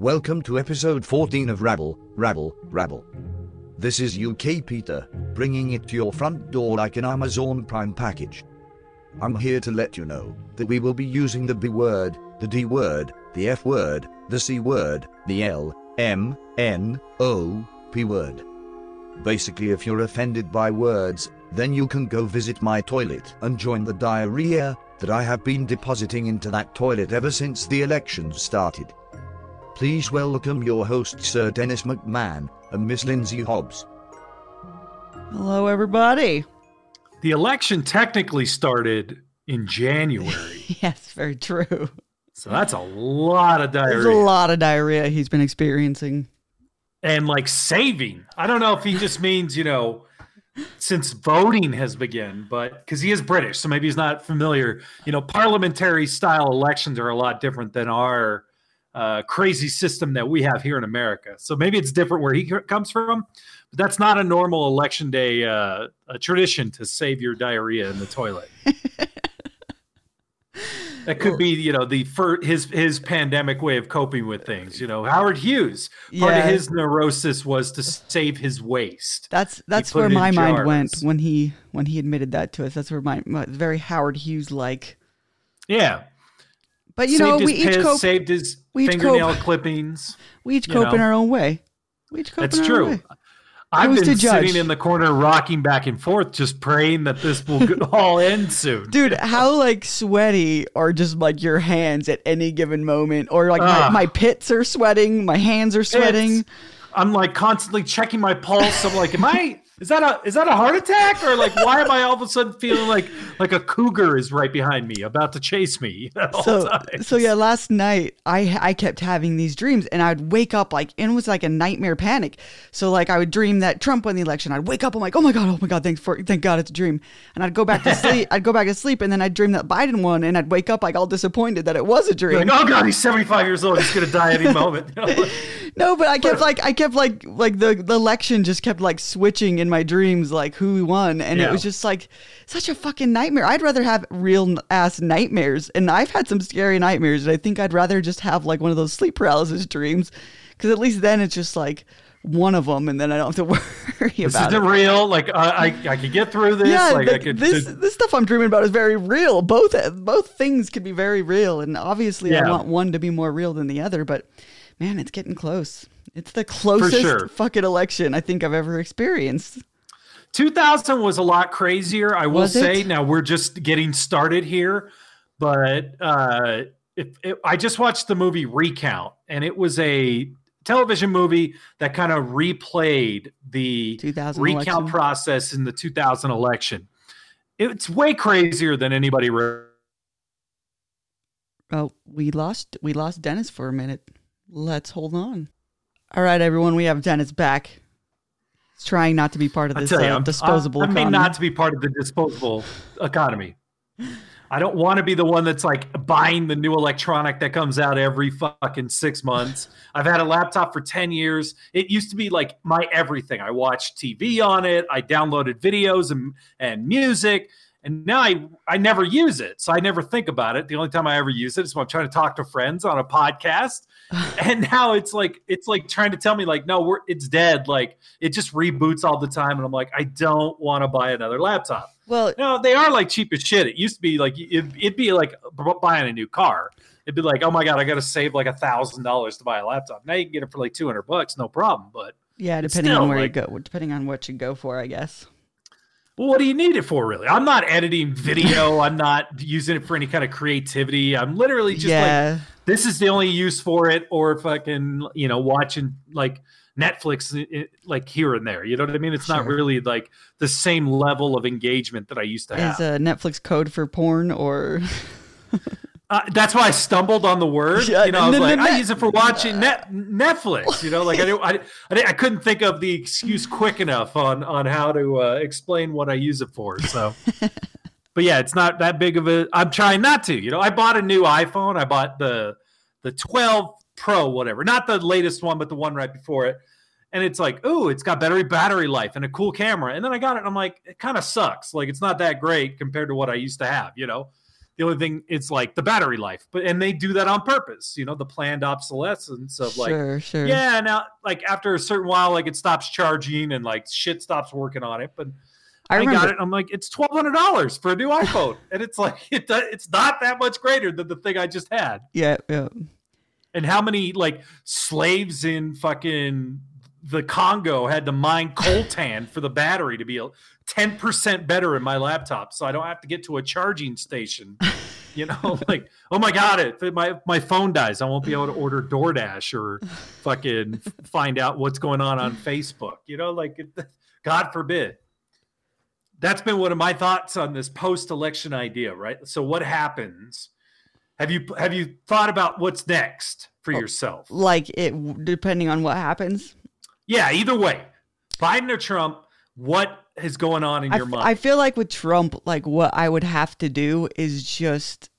Welcome to episode 14 of Rabble, Rabble, Rabble. This is UK Peter, bringing it to your front door like an Amazon Prime package. I'm here to let you know that we will be using the B word, the D word, the F word, the C word, the L, M, N, O, P word. Basically, if you're offended by words, then you can go visit my toilet and join the diarrhea that I have been depositing into that toilet ever since the elections started. Please welcome your hosts, Sir Dennis McMahon and Miss Lindsay Hobbs. Hello, everybody. The election technically started in January. yes, very true. So that's a lot of diarrhea. There's a lot of diarrhea he's been experiencing. And like saving. I don't know if he just means, you know, since voting has begun, but because he is British, so maybe he's not familiar. You know, parliamentary style elections are a lot different than our uh, crazy system that we have here in America. So maybe it's different where he comes from, but that's not a normal election day uh, a tradition to save your diarrhea in the toilet. that could be, you know, the for his his pandemic way of coping with things. You know, Howard Hughes, part yeah. of his neurosis was to save his waste. That's that's where my mind went when he when he admitted that to us. That's where my, my very Howard Hughes like. Yeah. But you saved know, we each piss, cope, saved his fingernail cope. clippings. We each cope know. in our own way. We each cope in our own way. That's true. I've been sitting in the corner, rocking back and forth, just praying that this will all end soon. Dude, how like sweaty are just like your hands at any given moment, or like uh, my, my, pits are sweating, my hands are sweating. I'm like constantly checking my pulse. I'm like, am I? Is that a is that a heart attack or like why am I all of a sudden feeling like like a cougar is right behind me about to chase me? so so yeah, last night I I kept having these dreams and I'd wake up like and it was like a nightmare panic. So like I would dream that Trump won the election. I'd wake up I'm like oh my god oh my god thanks for thank God it's a dream and I'd go back to sleep I'd go back to sleep and then I'd dream that Biden won and I'd wake up like all disappointed that it was a dream. Like, oh god he's 75 years old he's gonna die any moment. no, but I kept like I kept like like the the election just kept like switching in my dreams like who won and yeah. it was just like such a fucking nightmare. I'd rather have real ass nightmares and I've had some scary nightmares and I think I'd rather just have like one of those sleep paralysis dreams cuz at least then it's just like one of them and then I don't have to worry about this about it. real? Like uh, I I could get through this. Yeah, like I could. This this stuff I'm dreaming about is very real. Both both things can be very real, and obviously yeah. I want one to be more real than the other. But man, it's getting close. It's the closest sure. fucking election I think I've ever experienced. 2000 was a lot crazier, I will say. Now we're just getting started here, but uh, if, if, I just watched the movie Recount, and it was a television movie that kind of replayed the recount election. process in the 2000 election. It's way crazier than anybody. Re- oh, we lost we lost Dennis for a minute. Let's hold on. All right, everyone, we have Dennis back. He's trying not to be part of this you, uh, disposable. I, I mean, not to be part of the disposable economy. I don't want to be the one that's like buying the new electronic that comes out every fucking six months. I've had a laptop for 10 years. It used to be like my everything. I watched TV on it, I downloaded videos and, and music. And now I, I never use it. So I never think about it. The only time I ever use it is when I'm trying to talk to friends on a podcast. and now it's like it's like trying to tell me like no we're it's dead like it just reboots all the time and i'm like i don't want to buy another laptop well no they are like cheap as shit it used to be like it'd, it'd be like buying a new car it'd be like oh my god i gotta save like a thousand dollars to buy a laptop now you can get it for like 200 bucks no problem but yeah depending on where like, you go depending on what you go for i guess well, what do you need it for, really? I'm not editing video. I'm not using it for any kind of creativity. I'm literally just yeah. like, this is the only use for it, or fucking, you know, watching like Netflix, like here and there. You know what I mean? It's sure. not really like the same level of engagement that I used to have. Is a Netflix code for porn or? Uh, that's why I stumbled on the word. Yeah, you know, I was like, I use it for watching net, Netflix. You know, like I, I, I, I, couldn't think of the excuse quick enough on on how to uh, explain what I use it for. So, but yeah, it's not that big of a. I'm trying not to. You know, I bought a new iPhone. I bought the the 12 Pro, whatever, not the latest one, but the one right before it. And it's like, oh, it's got battery battery life and a cool camera. And then I got it, and I'm like, it kind of sucks. Like it's not that great compared to what I used to have. You know The only thing is like the battery life, but and they do that on purpose. You know, the planned obsolescence of like, sure, sure. yeah, now like after a certain while, like it stops charging and like shit stops working on it. But I I, got it. I'm like, it's twelve hundred dollars for a new iPhone, and it's like it, it's not that much greater than the thing I just had. Yeah, yeah. And how many like slaves in fucking the Congo had to mine coltan for the battery to be ten percent better in my laptop, so I don't have to get to a charging station. You know, like oh my god, if my my phone dies, I won't be able to order DoorDash or fucking find out what's going on on Facebook. You know, like it, God forbid. That's been one of my thoughts on this post-election idea, right? So what happens? Have you have you thought about what's next for Oh. yourself? Like it, depending on what happens. Yeah, either way, Biden or Trump, what is going on in I, your f- mind? I feel like with Trump, like what I would have to do is just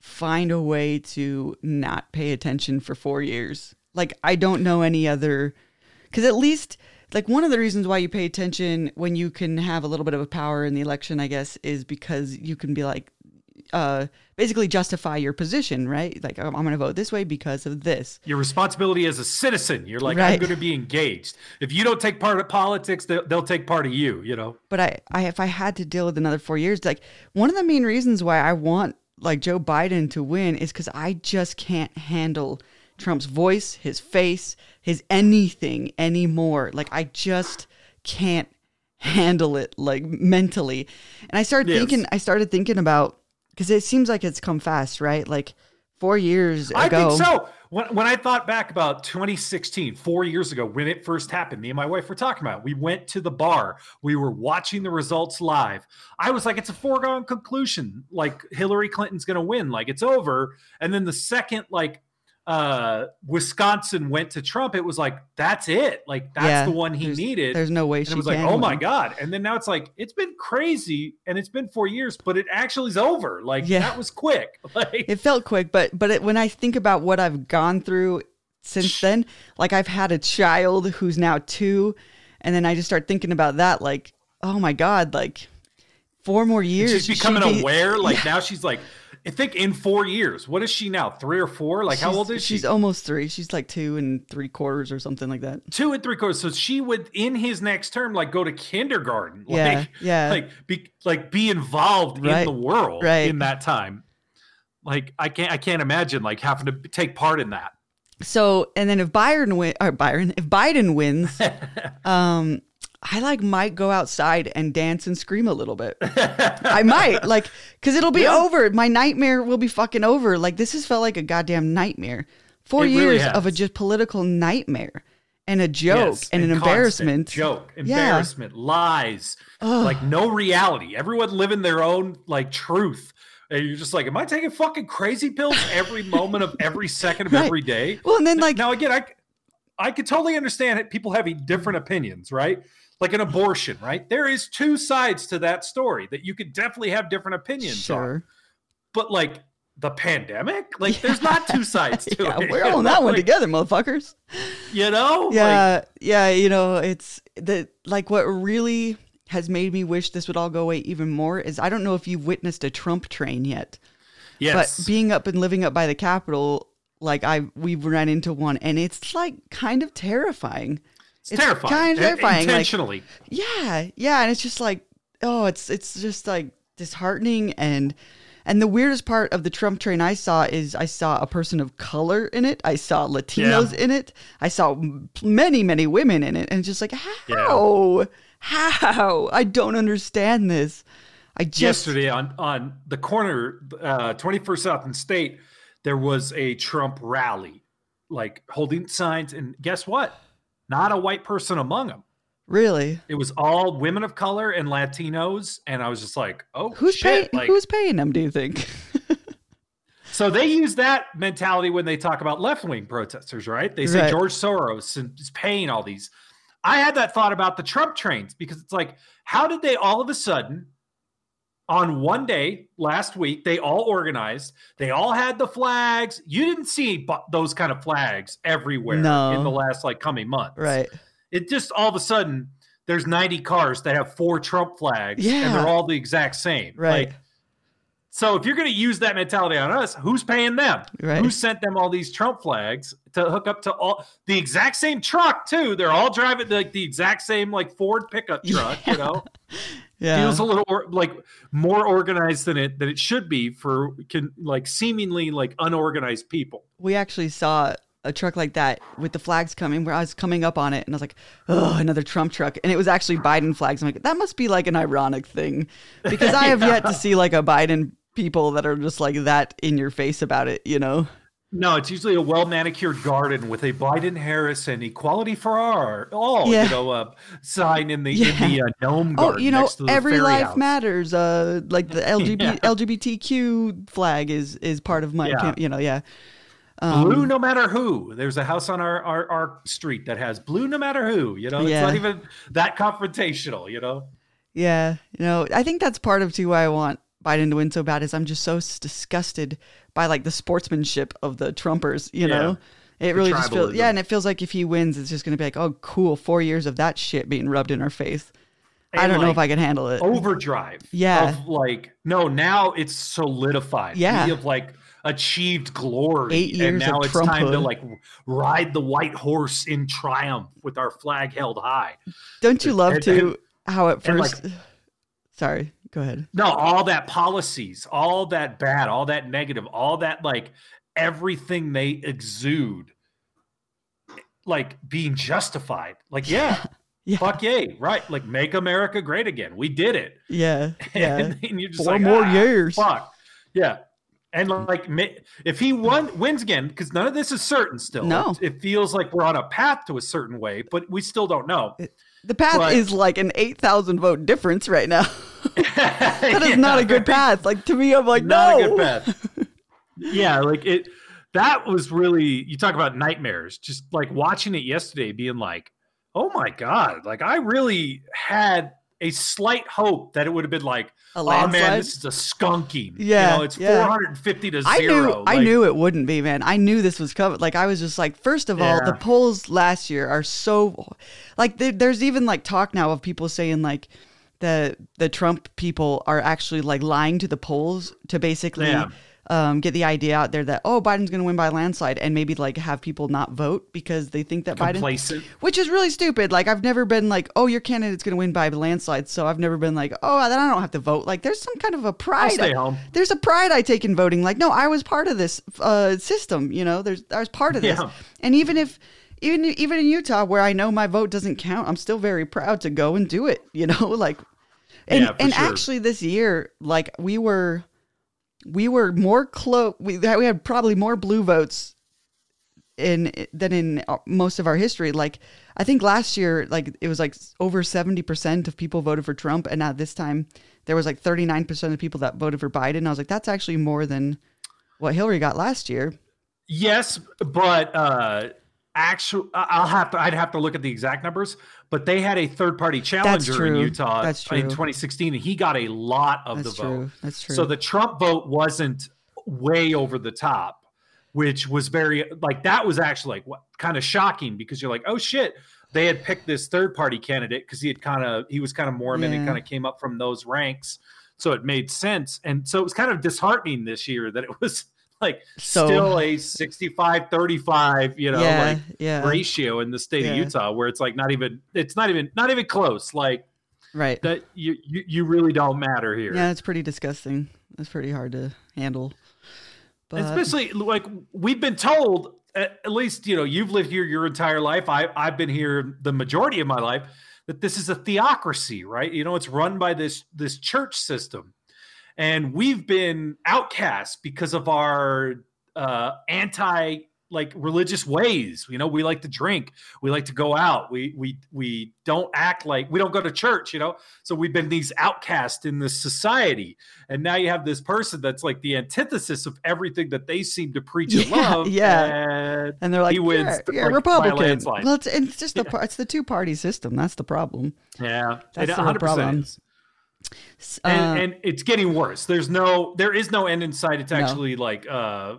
find a way to not pay attention for four years. Like I don't know any other, because at least like one of the reasons why you pay attention when you can have a little bit of a power in the election, I guess, is because you can be like, uh, basically justify your position, right? Like I'm, I'm going to vote this way because of this. your responsibility as a citizen. You're like, I'm going to be engaged. If you don't take part of politics, they'll, they'll take part of you. You know, but I, I if I had to deal with another four years, like one of the main reasons why I want like Joe Biden to win is because I just can't handle Trump's voice, his face, his anything anymore. Like I just can't handle it like mentally. And I started Yes. thinking I started thinking about because it seems like it's come fast, right? Like four years I ago. think so. When, when I thought back about 2016, four years ago, when it first happened, me and my wife were talking about. It. We went to the bar. We were watching the results live. I was like, it's a foregone conclusion. Like Hillary Clinton's going to win. Like it's over. And then the second, like uh Wisconsin went to Trump, it was like that's it. Like that's Yeah, the one he there's- needed. There's no way And she it was like, oh my god! And then now it's like it's been crazy, and it's been four years, but it actually is over. Like Yeah. that was quick. Like it felt quick but but it, when i think about what i've gone through since then like i've had a child who's now two and then i just start thinking about that like oh my god like four more years she's becoming she'd be- aware. Like now she's like, I think in four years. What is she now? Three or four? Like how old is she? she's almost three she's like two and three quarters or something like that Two and three quarters. So she would in his next term like go to kindergarten. Yeah, Like, yeah. Like be like be involved Right, in the world right. in that time. Like I can't I can't imagine like having to take part in that. so and then if byron win or byron if biden wins um I like might go outside and dance and scream a little bit. I might like because it'll be Yeah. over. My nightmare will be fucking over. Like this has felt like a goddamn nightmare. Four It really years of a just political nightmare and a joke Yes, and, an embarrassment. joke, Yeah. embarrassment, lies, like no reality. Everyone living their own like truth. And you're just like, am I taking fucking crazy pills every moment of every second of Right. every day? Well, and then like now again, I I could totally understand it. People having different opinions, right? Like an abortion, right? There is two sides to that story that you could definitely have different opinions on. sure, But like the pandemic, like there's not two sides to yeah, it. we're on that one Like, together, motherfuckers. You know? Like, Yeah, yeah, you know, it's the like what really has made me wish this would all go away even more is I don't know if you've witnessed a Trump train yet. yes. But being up and living up by the Capitol, like I we've run into one, and it's like kind of terrifying. It's, terrifying. Kind of terrifying. Like, Intentionally. yeah, yeah, and it's just like, oh, it's it's just like disheartening and. And the weirdest part of the Trump train I saw is I saw a person of color in it. I saw Latinos Yeah. in it. I saw many, many women in it. And it's just like, how? How? I don't understand this. I just. yesterday on on the corner uh 21st south and state there was a trump rally like holding signs and guess what not a white person among them Really? it was all women of color and latinos and i was just like oh Who's shit. paying? like, who's paying them? Do you think? so they use that mentality when they talk about left-wing protesters right they say Right. george soros is paying all these i had that thought about the trump trains because it's like how did they all of a sudden on one day last week they all organized they all had the flags you didn't see bu- those kind of flags everywhere No. in the last like coming months right. it just all of a sudden there's 90 cars that have four trump flags Yeah. and they're all the exact same Right. like So if you're going to use that mentality on us, who's paying them? Right. Who sent them all these Trump flags to hook up to all the exact same truck too? They're all driving like the exact same like Ford pickup truck. Yeah. You know, Yeah. feels a little or, like more organized than it than it should be for can like seemingly like unorganized people. we actually saw a truck like that with the flags coming where I was coming up on it and I was like, oh, another Trump truck. And it was actually Biden flags. I'm like, that must be like an ironic thing because I have yet to see like a Biden people that are just like that in your face about it, you know? No, it's usually a well manicured garden with a Biden Harris and equality for our all, Yeah. you know, uh, sign in the Yeah. in the uh, gnome Oh, garden you know, next to the every life house. matters. Uh, like the LGB, Yeah. LGBTQ flag is is part of my, camp, you know, yeah. Um, blue no matter who. There's a house on our, our our street that has blue no matter who. You know, it's not even that confrontational. You know, Yeah, you know, I think that's part of too why I want Biden to win so bad is I'm just so disgusted by like the sportsmanship of the Trumpers. You Yeah. know, it really just feels yeah, and it feels like if he wins, it's just gonna be like, oh, cool, four years of that shit being rubbed in our face. I don't know if I can handle it. overdrive. Yeah. Of like no, now it's solidified. Yeah. We have like achieved glory. Eight years and now it's time to like ride the white horse in triumph with our flag held high. don't you love and- to how at and, first? Sorry, go ahead. No, all that policies, all that bad, all that negative, all that like everything they exude, like being justified. Like, yeah, Yeah. fuck yay, right? Like, make America great again. We did it. Yeah, yeah. and, then you're just Four like, more "Ah, years." Fuck. Yeah. And like, if he won, wins again, because none of this is certain still. No. It, it feels like we're on a path to a certain way, but we still don't know. The path But- is like an eight thousand vote difference right now. that is not a good path. Like to me, I'm like, not no. a good path. yeah, like it. That was really you talk about nightmares. Just like watching it yesterday, being like, "Oh my god!" Like I really had a slight hope that it would have been like, A "Oh man, this is a skunking." Yeah, you know, it's yeah. 450 to I zero. knew I knew it wouldn't be, man. I knew this was coming. Like I was just like, first of all, the polls last year are so like there, there's even like talk now of people saying like the the Trump people are actually like lying to the polls to basically Yeah. um, get the idea out there that oh Biden's going to win by landslide and maybe like have people not vote because they think that Biden which is really stupid. Like I've never been like, oh, your candidate's going to win by landslide, so I've never been like, oh, then I don't have to vote. Like there's some kind of a pride. stay home. There's a pride I take in voting. Like no, I was part of this uh, system. You know, there's I was part of this. Yeah. And even if even even in Utah where I know my vote doesn't count, I'm still very proud to go and do it. You know, like and Yeah, and sure. actually this year, like we were we were more close. We we had probably more blue votes in than in uh, most of our history. Like I think last year, like it was like over seventy percent of people voted for Trump, and now this time there was like thirty nine percent of people that voted for Biden. I was like, that's actually more than what Hillary got last year. Yes, but uh actual I'll have to I'd have to look at the exact numbers, but they had a third party challenger in. Utah That's in 2016 and he got a lot of That's the true. vote. That's true. So the Trump vote wasn't way over the top, which was very like that was actually like what kind of shocking because you're like, "Oh shit, they had picked this third party candidate because he had kind of he was kind of Mormon and kind of came up from those ranks." So it made sense. And so it was kind of disheartening this year that it was like So- still a 65 35 you know yeah, like yeah, ratio in the state of utah where it's like not even it's not even not even close like right. that you you, you really don't matter here Yeah, it's pretty disgusting. It's pretty hard to handle. But especially like we've been told at, at least you know you've lived here your entire life I, i've been here the majority of my life that this is a theocracy right you know it's run by this this church system and we've been outcast because of our uh anti like religious ways you know we like to drink we like to go out we we we don't act like we don't go to church you know so we've been these outcasts in this society and now you have this person that's like the antithesis of everything that they seem to preach and love yeah. and and they're like, he wins, yeah, like, yeah Republican. Well, it's, it's just the par- it's the two party system. That's the problem. yeah That's the real 100% problem. S- and, uh, and it's getting worse. There's no, there is no end in sight. It's No. actually like uh,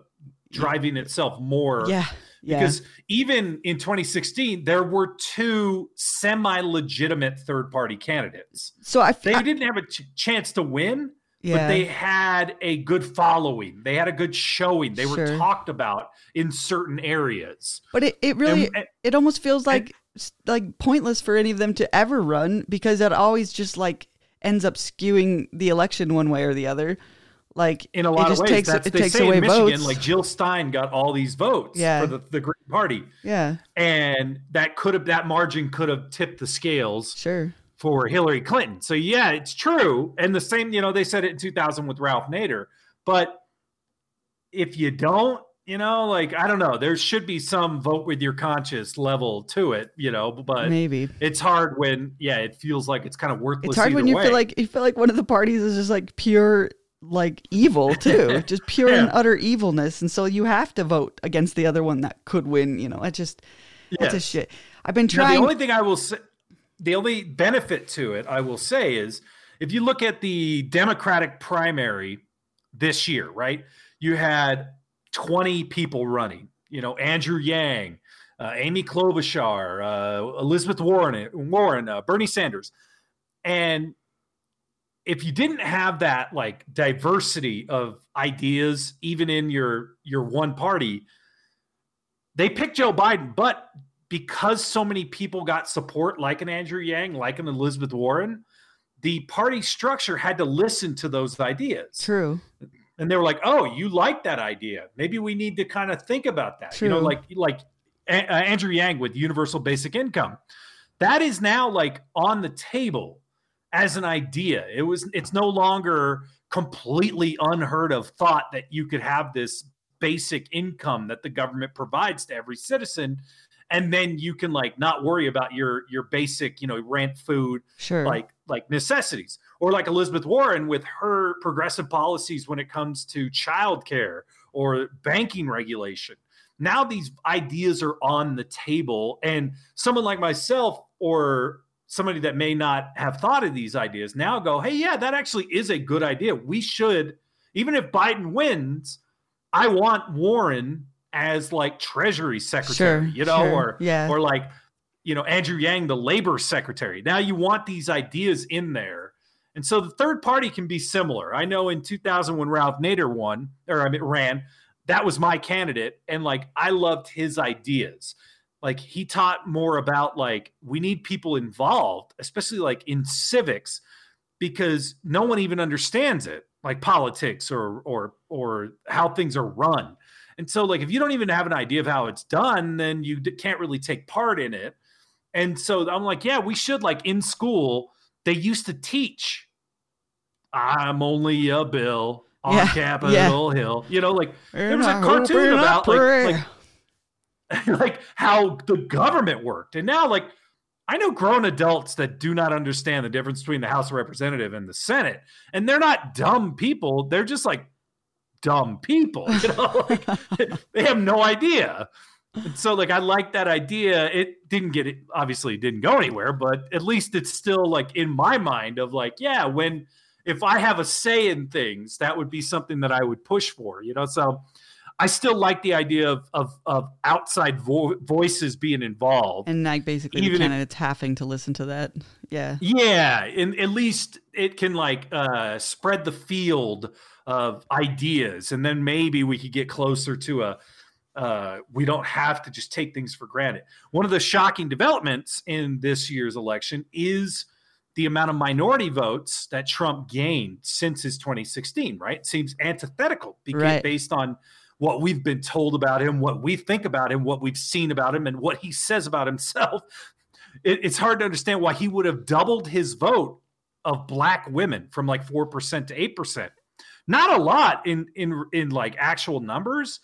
driving itself more. yeah, yeah, Because even in 2016, there were two semi-legitimate third-party candidates. so I, They I didn't have a ch- chance to win, yeah. but they had a good following. They had a good showing. They sure. were talked about in certain areas. But it, it really and, it almost feels like and, like pointless for any of them to ever run because it always just like ends up skewing the election one way or the other. Like in a lot of ways, takes, that's, it they takes say away in Michigan, votes. like Jill Stein got all these votes yeah. for the, the Green Party. Yeah. And that could have that margin could have tipped the scales. Sure for Hillary Clinton. So yeah, it's true. And the same, you know, they said it in 2000 with Ralph Nader. But if you don't, you know, like I don't know, there should be some vote with your conscience level to it, you know. But maybe it's hard when, yeah, it feels like it's kind of worthless. It's hard when you way. feel like you feel like one of the parties is just like pure like evil too, just pure yeah. and utter evilness, and so you have to vote against the other one that could win. You know, I just that's yes. a shit. I've been trying. Now, the only thing I will say, the only benefit to it, I will say, is if you look at the Democratic primary this year, right? You had 20 people running. You know, Andrew Yang, uh, Amy Klobuchar, uh, Elizabeth Warren, Warren, uh, Bernie Sanders, and if you didn't have that like diversity of ideas, even in your your one party, they picked Joe Biden, but because so many people got support, like an Andrew Yang, like an Elizabeth Warren, the party structure had to listen to those ideas. True. And they were like, "Oh, you like that idea? Maybe we need to kind of think about that." True. You know, like like a- uh, Andrew Yang with universal basic income. That is now like on the table as an idea. It was it's no longer completely unheard of thought that you could have this basic income that the government provides to every citizen and then you can like not worry about your your basic you know rent food sure like like necessities or like elizabeth warren with her progressive policies when it comes to childcare or banking regulation now these ideas are on the table and someone like myself or somebody that may not have thought of these ideas now go hey yeah that actually is a good idea we should even if biden wins i want warren as like Treasury Secretary, sure, you know, sure, or yeah. or like you know Andrew Yang, the Labor Secretary. Now you want these ideas in there, and so the third party can be similar. I know in 2000 when Ralph Nader won or I mean ran, that was my candidate, and like I loved his ideas. Like he taught more about like we need people involved, especially like in civics, because no one even understands it, like politics or or or how things are run and so, like, if you don't even have an idea of how it's done, then you can't really take part in it. And so I'm like, yeah, we should, like, in school, they used to teach, I'm only a bill on yeah, Capitol yeah. Hill. You know, like, there was a cartoon about, like, like, like how the government worked. And now, like, I know grown adults that do not understand the difference between the House of Representative and the Senate, and they're not dumb people. They're just like dumb people. You know, like, they have no idea. And so, like, I like that idea. It didn't get it. Obviously, it didn't go anywhere, but at least it's still like in my mind of like, yeah, when if I have a say in things, that would be something that I would push for. You know, so I still like the idea of of, of outside vo- voices being involved, and like basically even the candidates if, having to listen to that. Yeah, yeah, and at least it can like uh, spread the field of ideas, and then maybe we could get closer to a. Uh, we don't have to just take things for granted. One of the shocking developments in this year's election is the amount of minority votes that Trump gained since his 2016. Right, seems antithetical because right. based on what we've been told about him, what we think about him, what we've seen about him, and what he says about himself. It, it's hard to understand why he would have doubled his vote of black women from like 4% to 8% not a lot in in in like actual numbers,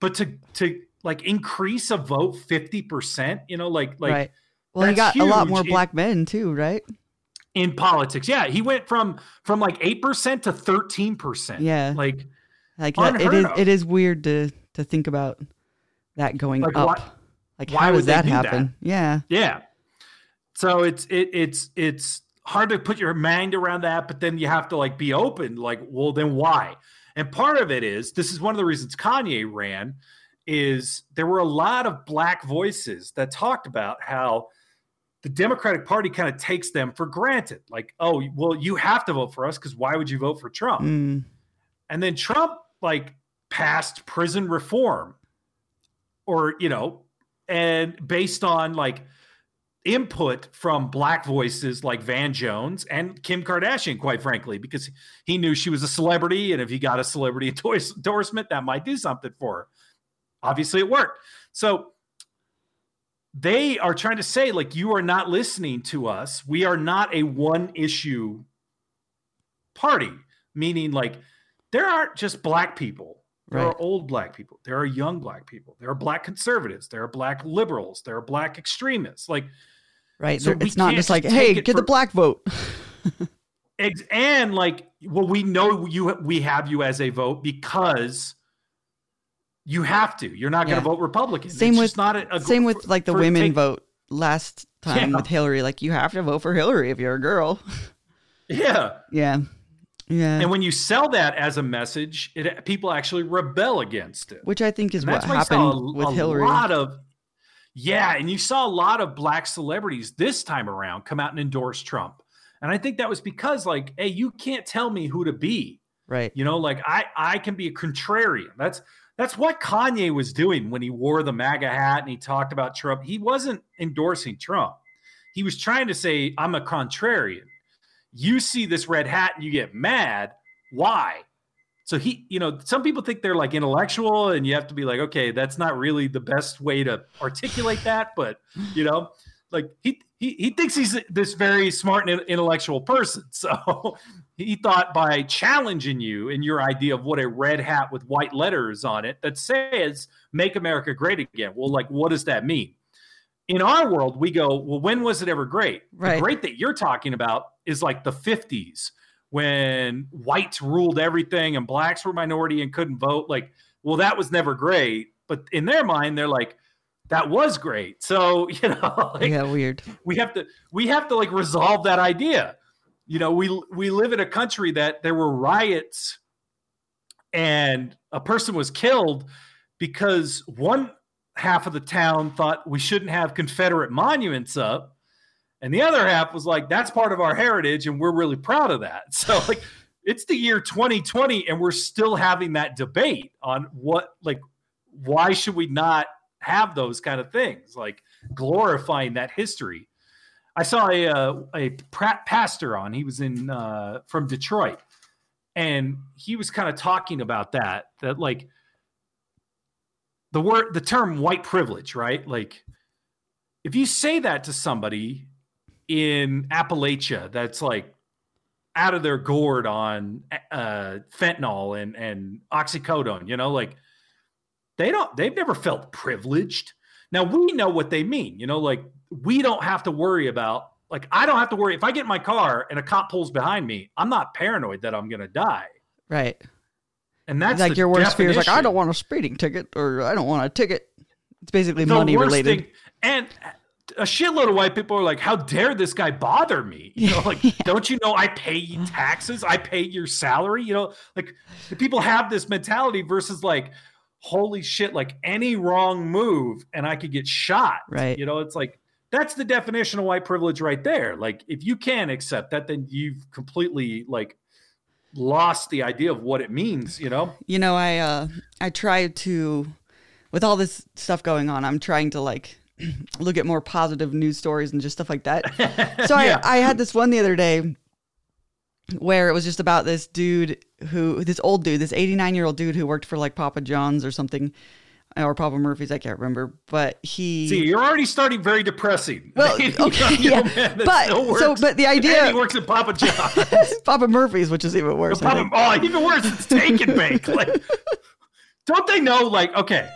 but to to like increase a vote fifty percent, you know, like like right. well, he got a lot more black men too, right? In politics, yeah, he went from from like eight percent to thirteen percent. Yeah, like like that, it is of. it is weird to to think about that going like, up. Why, like how does that happen? That? Yeah, yeah. So it's it it's it's hard to put your mind around that, but then you have to like be open, like, well, then why? And part of it is this is one of the reasons Kanye ran is there were a lot of black voices that talked about how the Democratic Party kind of takes them for granted. Like, oh, well, you have to vote for us because why would you vote for Trump? Mm. And then Trump like passed prison reform, or you know, and based on like input from black voices like Van Jones and Kim Kardashian, quite frankly, because he knew she was a celebrity. And if he got a celebrity endorsement, that might do something for her. Obviously, it worked. So they are trying to say, like, you are not listening to us. We are not a one issue party, meaning, like, there aren't just black people. There right. are old black people. There are young black people. There are black conservatives. There are black liberals. There are black extremists. Like, right? So it's not just like, hey, get for, the black vote. and like, well, we know you. We have you as a vote because you have to. You're not going to vote Republican. Same it's with not a, a same with like the women take, vote last time yeah. with Hillary. Like, you have to vote for Hillary if you're a girl. Yeah. Yeah. Yeah. And when you sell that as a message, it, people actually rebel against it. Which I think is what happened a, with a Hillary. A lot of yeah, and you saw a lot of black celebrities this time around come out and endorse Trump. And I think that was because like, hey, you can't tell me who to be. Right. You know, like I I can be a contrarian. That's that's what Kanye was doing when he wore the MAGA hat and he talked about Trump. He wasn't endorsing Trump. He was trying to say, I'm a contrarian. You see this red hat and you get mad. Why? So he, you know, some people think they're like intellectual, and you have to be like, okay, that's not really the best way to articulate that, but you know, like he he he thinks he's this very smart and intellectual person. So he thought by challenging you in your idea of what a red hat with white letters on it that says "Make America Great Again." Well, like, what does that mean? In our world, we go, well, when was it ever great? Right. The great that you're talking about is like the 50s when whites ruled everything and blacks were minority and couldn't vote like well that was never great but in their mind they're like that was great so you know like, yeah weird we have to we have to like resolve that idea you know we we live in a country that there were riots and a person was killed because one half of the town thought we shouldn't have confederate monuments up and the other half was like, that's part of our heritage and we're really proud of that. So, like, it's the year 2020 and we're still having that debate on what, like, why should we not have those kind of things, like glorifying that history. I saw a uh, a pastor on. He was in uh, from Detroit, and he was kind of talking about that. That like the word, the term white privilege, right? Like if you say that to somebody in Appalachia that's like out of their gourd on uh, fentanyl and and oxycodone. You know, like they don't they've never felt privileged. Now we know what they mean. You know, like we don't have to worry about like I don't have to worry if I get in my car and a cop pulls behind me. I'm not paranoid that I'm gonna die. Right. And that's like your worst definition. fear is like I don't want a speeding ticket or I don't want a ticket. It's basically the money related. Thing, and a shitload of white people are like, "How dare this guy bother me?" You know, like, yeah. don't you know I pay taxes? I pay your salary. You know, like people have this mentality versus like, "Holy shit!" Like any wrong move and I could get shot. Right. You know, it's like that's the definition of white privilege right there. Like, if you can't accept that, then you've completely like lost the idea of what it means. You know. You know, I uh I try to, with all this stuff going on, I'm trying to like look at more positive news stories and just stuff like that. So yeah. I, I had this one the other day where it was just about this dude who, this old dude, this 89 year old dude who worked for like Papa John's or something, or Papa Murphy's, I can't remember, but he. See, you're already starting very depressing. Well, okay, yeah, but so, but the idea and he works at Papa John's, Papa Murphy's, which is even worse. Papa, oh, even worse, it's take and bake. Like, don't they know? Like, okay,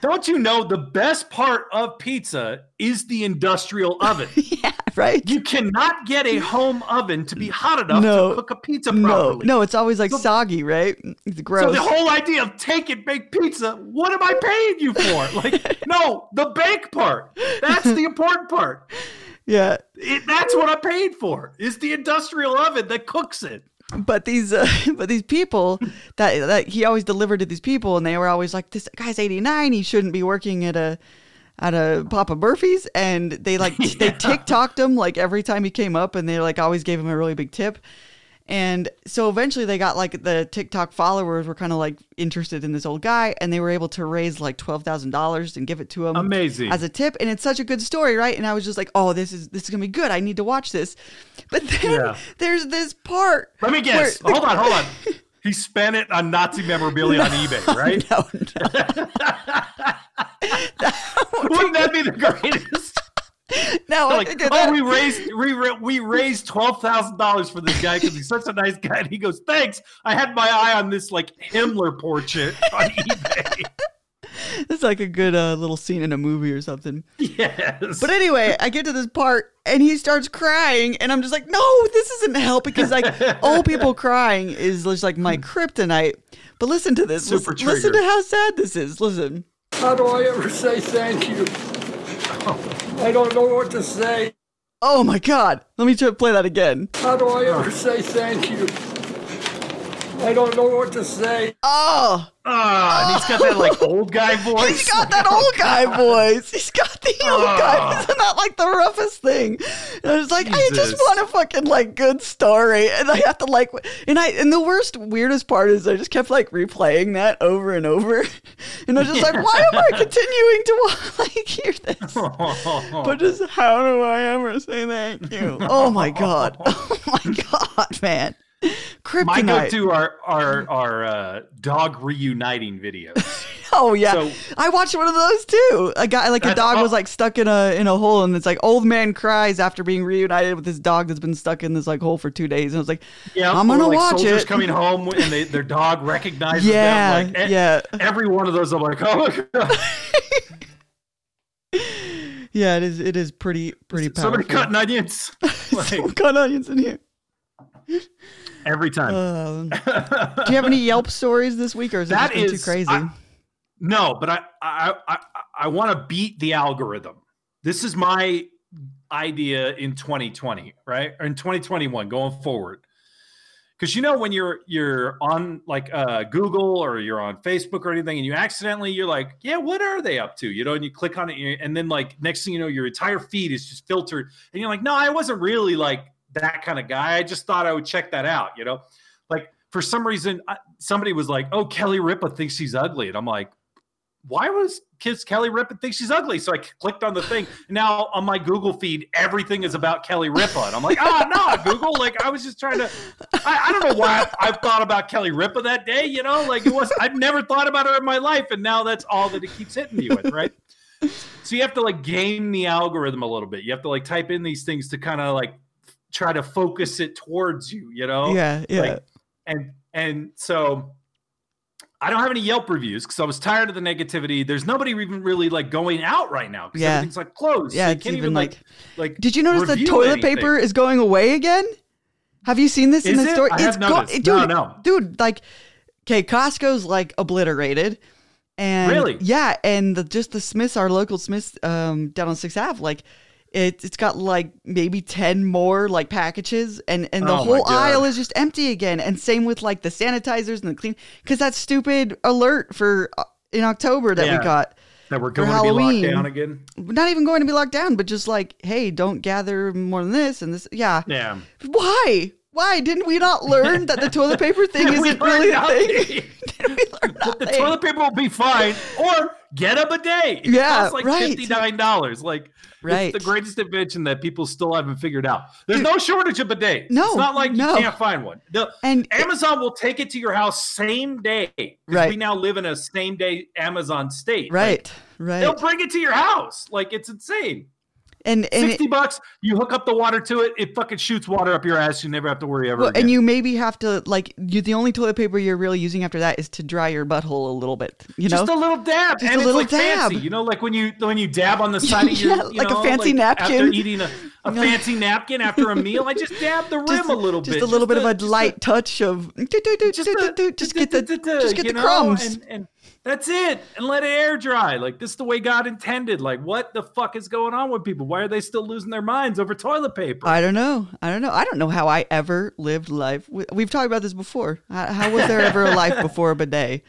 don't you know the best part of pizza is the industrial oven? yeah, right. You cannot get a home oven to be hot enough no, to cook a pizza properly. No, no, it's always like so, soggy, right? It's gross. So the whole idea of take and bake pizza, what am I paying you for? Like, no, the bake part. That's the important part. Yeah. It, that's what I'm paid for. Is the industrial oven that cooks it but these uh, but these people that that he always delivered to these people and they were always like this guy's 89 he shouldn't be working at a out of Papa Murphy's, and they like Yeah. they TikToked him like every time he came up, and they like always gave him a really big tip. And so eventually they got like the TikTok followers were kind of like interested in this old guy, and they were able to raise like twelve thousand dollars and give it to him Amazing. as a tip. And it's such a good story, right? And I was just like, oh, this is this is gonna be good. I need to watch this. But then Yeah. there's this part. Let me guess. Hold on, hold on. He spent it on Nazi memorabilia on eBay, right? No, no. Wouldn't that be the greatest? No, like, oh, that- we raised we, we raised twelve thousand dollars for this guy because he's such a nice guy. And he goes, "Thanks, I had my eye on this like Himmler portrait on eBay." it's like a good uh, little scene in a movie or something. yes, But anyway, I get to this part and he starts crying, and I'm just like, no, this isn't help because like old people crying is just like my kryptonite. But listen to this. Super listen, listen to how sad this is. Listen. How do I ever say thank you? I don't know what to say. Oh my god. Let me try to play that again. How do I ever say thank you? I don't know what to say. Oh, Ah, and he's got that like old guy voice. he's got that old guy voice. He's got the old guy. Oh. Isn't that like the roughest thing? And I was like, I just want a fucking like good story, and I have to like, and I and the worst, weirdest part is I just kept like replaying that over and over, and I was just like, why am I continuing to like hear this? But just how do I ever say thank you? Oh my god! Oh my god, man! Kryptonite. My go-to are are are uh, dog reuniting videos. Oh yeah, So- I watched one of those too. A guy, like a dog, was like stuck in a in a hole, and it's like old man cries after being reunited with his dog that's been stuck in this like hole for two days. And I was like, Yeah, I'm gonna like, watch soldiers it. coming home and they, their dog recognizes Yeah, them. Like, yeah. Every one of those, I'm like, oh my god, yeah, it is. It is pretty pretty powerful. somebody cutting onions. Like, Someone cut onions in here. Every time. Um, do you have any Yelp stories this week, or is it That too crazy? I- No, but I I I, I want to beat the algorithm. This is my idea in 2020, right? Or in 2021 going forward. Cuz you know when you're you're on like uh Google or you're on Facebook or anything and you accidentally you're like, "Yeah, what are they up to?" You know, and you click on it and then like next thing you know your entire feed is just filtered and you're like, "No, I wasn't really like that kind of guy. I just thought I would check that out," you know? Like for some reason somebody was like, "Oh, Kelly Ripa thinks she's ugly." And I'm like, why was kids Kelly Ripa think she's ugly? So I clicked on the thing. Now on my Google feed, everything is about Kelly Ripa, and I'm like, ah, oh no, Google. Like I was just trying to. I, I don't know why I, I thought about Kelly Ripa that day. You know, like it was. I've never thought about her in my life, and now that's all that it keeps hitting me with, right? So you have to like game the algorithm a little bit. You have to like type in these things to kind of like try to focus it towards you. You know, yeah, yeah. like, and and so I don't have any Yelp reviews because I was tired of the negativity. There's nobody even really like going out right now because Yeah. everything's like closed. Yeah, so you it's can't even, like like- like. Did you notice the review toilet anything. paper is going away again? Have you seen this in the it? store? I have go- dude, No, no. dude. Like, okay, Costco's like obliterated, and Really? yeah, and the, just the Smiths, our local Smiths, um, down on Sixth Ave, like. It, it's got like maybe 10 more like packages and, and the Oh whole aisle is just empty again and same with like the sanitizers and the clean because that stupid alert for uh, in october that Yeah. we got that we're going to be Halloween. locked down again. not even going to be locked down but just like hey don't gather more than this and this yeah Yeah. why? Why didn't we not learn that the toilet paper thing isn't really a thing? Didn't we learn the toilet paper will be fine, or get a bidet. It Yeah, costs like right. fifty nine dollars. Like Right. it's the greatest invention that people still haven't figured out. There's no shortage of bidets. No, it's not like no. you can't find one. The- And Amazon will take it to your house same day. Right. We now live in a same day Amazon state. Like, right, right, they'll bring it to your house. Like it's insane. And and Sixty it, bucks. You hook up the water to it. It fucking shoots water up your ass. You never have to worry ever well, and you maybe have to like you. The only toilet paper you're really using after that is to dry your butthole a little bit. You know, just a little dab, Just and a little like dab. fancy. You know, like when you when you dab on the side of your, Yeah, you like a know, fancy like after eating a, a fancy napkin after a meal. I just dab the rim just, a little bit. just bit, a little bit of a light touch of just, a- get the just get you the know, crumbs. That's it, and let it air dry. Like this is the way God intended. Like what the fuck is going on with people? Why are they still losing their minds over toilet paper? I don't know. I don't know. I don't know how I ever lived life. We- We've talked about this before. How was there ever a life before a bidet?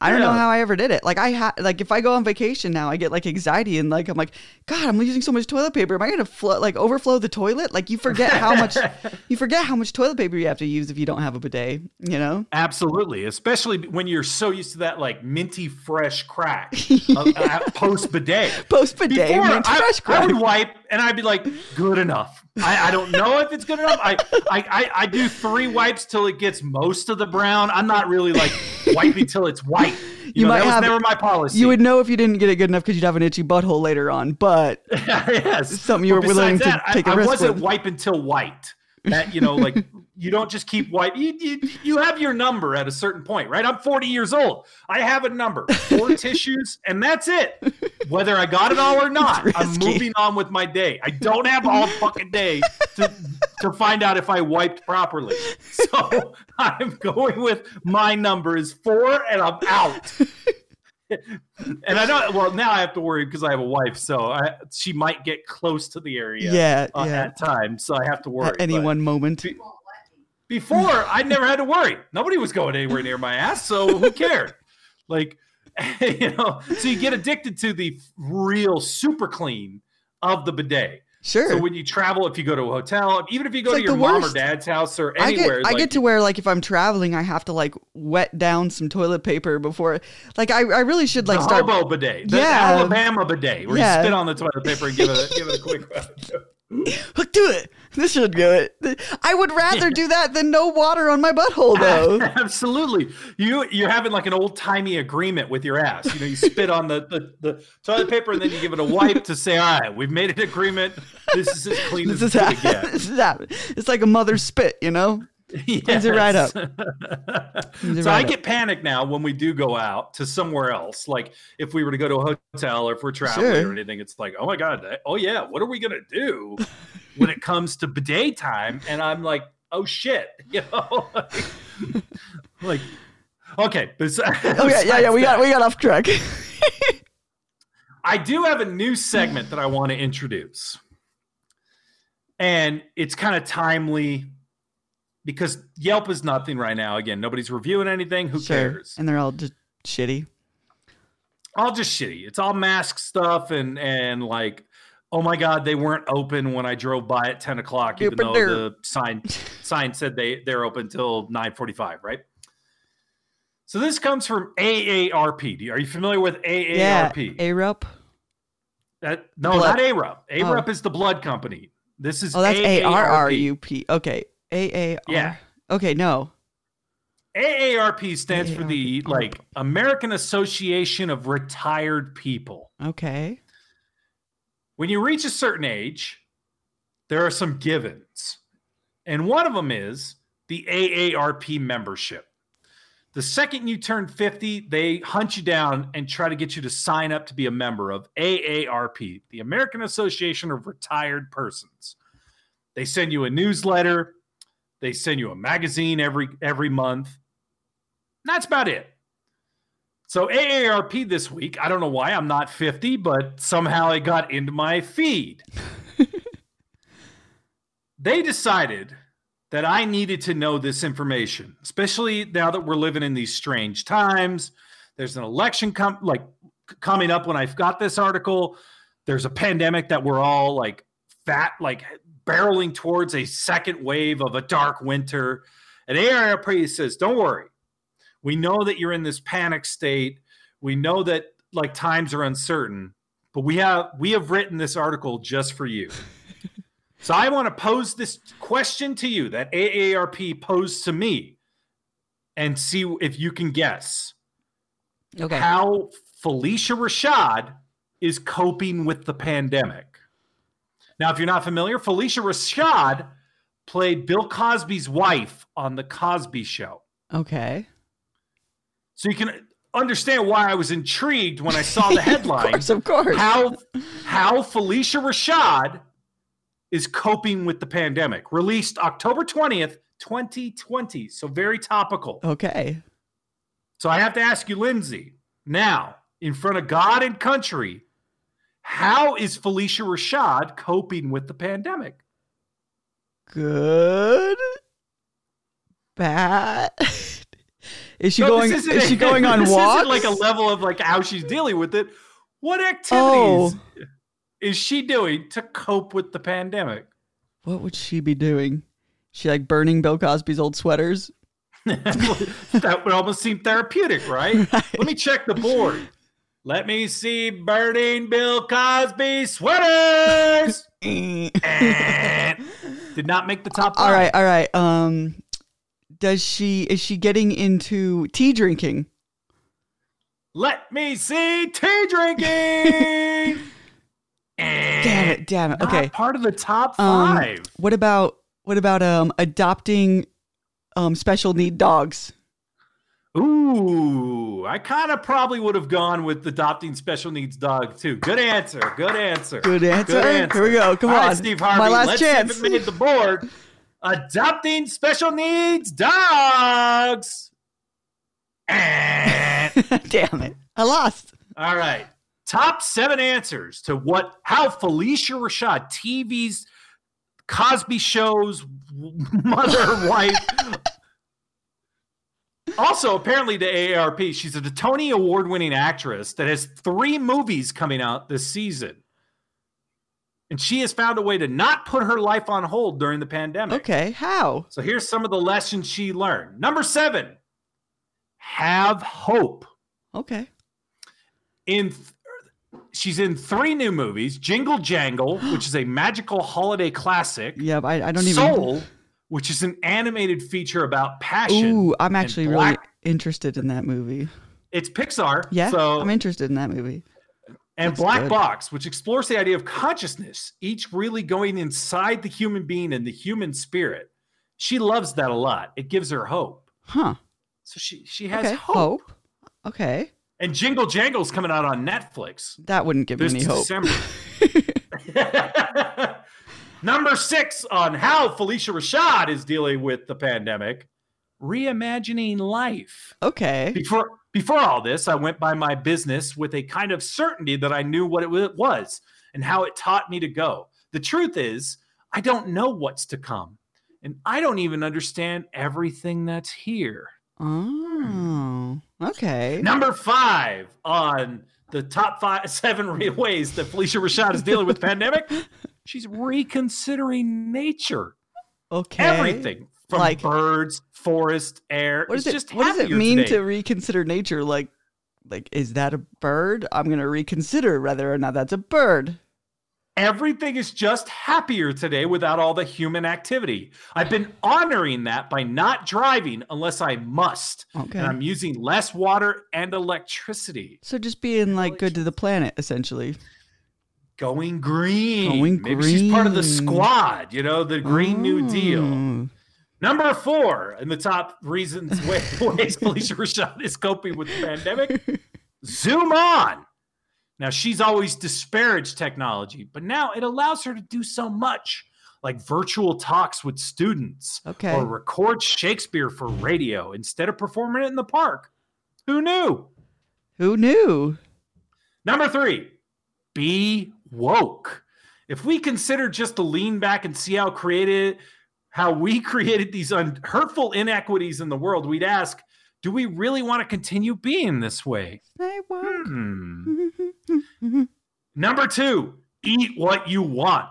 I don't know how I ever did it. Like I ha- like if I go on vacation now, I get like anxiety and like I'm like, God, I'm using so much toilet paper. Am I gonna flo- like overflow the toilet? Like you forget how much you forget how much toilet paper you have to use if you don't have a bidet. You know? Absolutely, especially when you're so used to that like minty fresh crack uh, post bidet. Post bidet, Before, mint I, fresh I crack. would wipe and I'd be like, good enough. I, I don't know if it's good enough. I, I, I, I do three wipes till it gets most of the brown. I'm not really like wiping till it's white. You, You know, might that was have- never my policy. You would know if you didn't get it good enough because you'd have an itchy butthole later on. But yes. something you But were willing besides to that, take I a I risk I wasn't with. wipe until white. That you know, like you don't just keep wipe. You, you you have your number at a certain point, right? I'm 40 years old. I have a number, four tissues, and that's it. Whether I got it all or not, I'm moving on with my day. I don't have all fucking day to to find out if I wiped properly. So I'm going with my number is four, and I'm out. and I know. Well, now I have to worry because I have a wife, so I, she might get close to the area yeah, uh, yeah. at times, so I have to worry. At any one moment. Before, I never had to worry. Nobody was going anywhere near my ass, so who cared? like, you know, so you get addicted to the real super clean of the bidet. Sure. So when you travel, if you go to a hotel, even if you go It's to like your mom or dad's house or I get anywhere, I get to where like if I'm traveling, I have to like wet down some toilet paper before. Like I, I really should like the start. hobo bidet, the Yeah. Alabama bidet, where Yeah. you spit on the toilet paper and give it a, give it a quick Hook to it. This should do it. I would rather do that than no water on my butthole though. Absolutely. You you're having like an old timey agreement with your ass. You know, you spit on the, the, the toilet paper and then you give it a wipe to say, all right, we've made an agreement. This is as clean this as is it's gonna get. this is happening. It's like a mother's spit, you know. Cleans it right up. It so I up. get panicked now when we do go out to somewhere else. Like if we were to go to a hotel or if we're traveling Sure. or anything, it's like, oh my god, oh yeah, what are we gonna do when it comes to bidet time? And I'm like, oh shit, you know, like, like okay. bes- Oh yeah, yeah, yeah. We got we got off track. I do have a new segment that I want to introduce. And it's kind of timely because Yelp is nothing right now. Again, nobody's reviewing anything. Who sure. cares? And they're all just shitty. All just shitty. It's all mask stuff and and like, oh my god, they weren't open when I drove by at 10 o'clock, even though the sign sign said they they're open till 9:45, right? So this comes from AARP. Are you familiar with AARP? Yeah. Arup. That, no, Blood- not ARUP. ARUP oh. is the blood company. This is Oh, that's A R R. U P. Okay. A A R. Yeah. Okay. No. AARP stands for the like American Association of Retired People. Okay. When you reach a certain age, there are some givens. And one of them is the AARP membership. The second you turn 50, they hunt you down and try to get you to sign up to be a member of AARP, the American Association of Retired Persons. They send you a newsletter, they send you a magazine every every month. That's about it. So AARP this week, I don't know why I'm not 50, but somehow it got into my feed. they decided that I needed to know this information, especially now that we're living in these strange times. There's an election com- like coming up when I've got this article. There's a pandemic that we're all like fat, like barreling towards a second wave of a dark winter. And AARP says, don't worry. We know that you're in this panic state. We know that like times are uncertain, but we have we have written this article just for you. so I want to pose this question to you that AARP posed to me and see if you can guess Okay. how Phylicia Rashad is coping with the pandemic. Now, if you're not familiar, Phylicia Rashad played Bill Cosby's wife on The Cosby Show. Okay. So you can understand why I was intrigued when I saw the Of headline course. Of course. how how Phylicia Rashad is coping with the pandemic. Released October 20th, 2020. So very topical. Okay. So I have to ask you, Lindsay, now in front of God and country, how is Phylicia Rashad coping with the pandemic? Good. Bad. Is she No, going? isn't she going on this walks? Isn't like a level of like how she's dealing with it. What activities Oh. is she doing to cope with the pandemic? What would she be doing? She like burning Bill Cosby's old sweaters. that would almost seem therapeutic, right? Let me check the board. Let me see burning Bill Cosby sweaters. Eh. Did not make the top. all right, all right. Um, does she? Is she getting into tea drinking? Let me see tea drinking. Damn it! Damn it! Okay. part of the top Um, five. What about what about um adopting um special need dogs? Ooh, I kind of probably would have gone with adopting special needs dog too. Good answer. Good answer. Good answer. Here we go. Come All right, on. Steve Harvey. My last let's chance. See if it made the board. Adopting special needs dogs. Damn it! I lost. All right. Top seven answers to what how Phylicia Rashad, TV's Cosby Show's mother, wife. Also, apparently to AARP, she's a Tony Award winning actress that has three movies coming out this season. And she has found a way to not put her life on hold during the pandemic. Okay, how? So here's some of the lessons she learned. Number seven, have hope Okay. in she's in three new movies jingle jangle which is a magical holiday classic Yeah, I, I don't even. soul which is an animated feature about passion Ooh, I'm actually really interested in that movie. it's pixar Yeah, so I'm interested in that movie. and that's black good. box which explores the idea of consciousness each really going inside the human being and the human spirit she loves that a lot it gives her hope Huh. so she she has Okay. hope. Hope. Okay. and jingle jangle's coming out on netflix That wouldn't give me any hope. Number six on how Phylicia Rashad is dealing with the pandemic, reimagining life. Okay. Before before all this, I went by my business with a kind of certainty that I knew what it was and how it taught me to go. The truth is, I don't know what's to come, and I don't even understand everything that's here. Oh. Okay. Number five on the top five seven ways that Phylicia Rashad is dealing with pandemic. She's reconsidering nature, Okay. everything from Like- birds, forest, air. What does It's it? just What does it mean today. to reconsider nature? Like, like is that a bird? I'm gonna reconsider whether or not that's a bird. Everything is just happier today without all the human activity. I've been honoring that by not driving unless I must, Okay. and I'm using less water and electricity. So just being like good to the planet, essentially. Going green. Going Maybe she's part of the squad, you know, the Green New oh. Deal. Oh. Number four in the top reasons ways Phylicia Rashad is coping with the pandemic. Zoom on. Now she's always disparaged technology, but now it allows her to do so much, like virtual talks with students, Okay. or record Shakespeare for radio instead of performing it in the park. Who knew? Who knew? Number three, be woke. If we consider just to lean back and see how created, how we created these un- hurtful inequities in the world, we'd ask, do we really want to continue being this way? Hmm. Number two, eat what you want.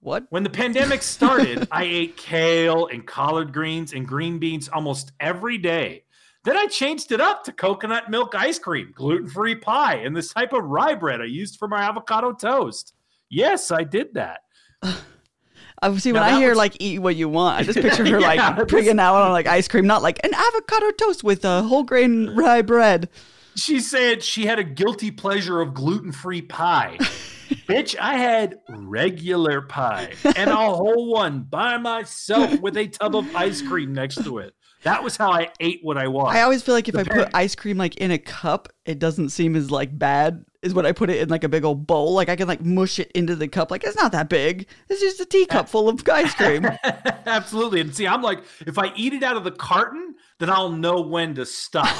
what? When the pandemic started, I ate kale and collard greens and green beans almost every day. Then I changed it up to coconut milk ice cream, gluten free pie, and this type of rye bread I used for my avocado toast. Yes, I did that. Oh, I see when Now I hear was- like eat what you want. I just picture her like Yeah, bringing out on like ice cream, not like an avocado toast with a whole grain rye bread. She said she had a guilty pleasure of gluten free pie. Bitch, I had regular pie and a whole one by myself with a tub of ice cream next to it. That was how I ate what I want. I always feel like if The I put ice cream like in a cup, it doesn't seem as like bad as when I put it in like a big old bowl. Like I can like mush it into the cup. Like it's not that big. It's just a teacup full of ice cream. Absolutely. And see, I'm like, if I eat it out of the carton, then I'll know when to stop.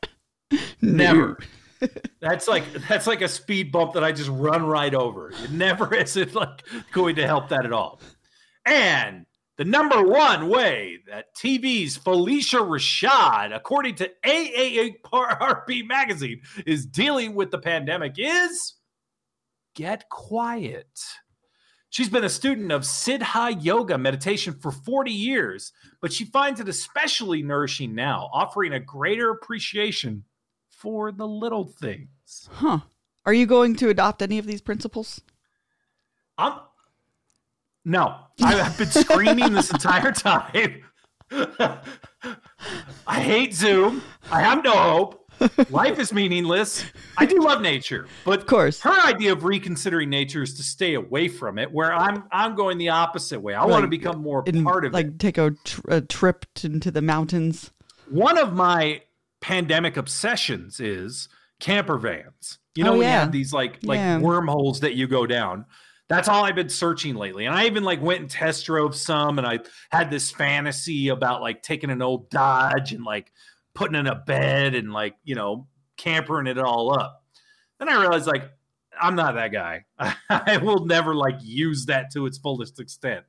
Never. That's like that's like a speed bump that I just run right over. It never is it like going to help that at all. And the number one way that TV's Phylicia Rashad, according to AARP magazine, is dealing with the pandemic is get quiet. She's been a student of Siddha yoga meditation for 40 years, but she finds it especially nourishing now, offering a greater appreciation for the little things. Huh. Are you going to adopt any of these principles? I'm no. I've been screaming this entire time. I hate Zoom. I have no hope. Life is meaningless. I do love nature, but of course, her idea of reconsidering nature is to stay away from it. Where I'm, I'm going the opposite way. I like, want to become more in, part of like it. Like take a, tr- a trip into the mountains. One of my pandemic obsessions is camper vans. You know, oh, we yeah. have these like like Yeah. wormholes that you go down. That's all I've been searching lately. And I even like went and test drove some and I had this fantasy about like taking an old Dodge and like putting in a bed and like, you know, campering it all up. Then I realized like I'm not that guy. I will never like use that to its fullest extent.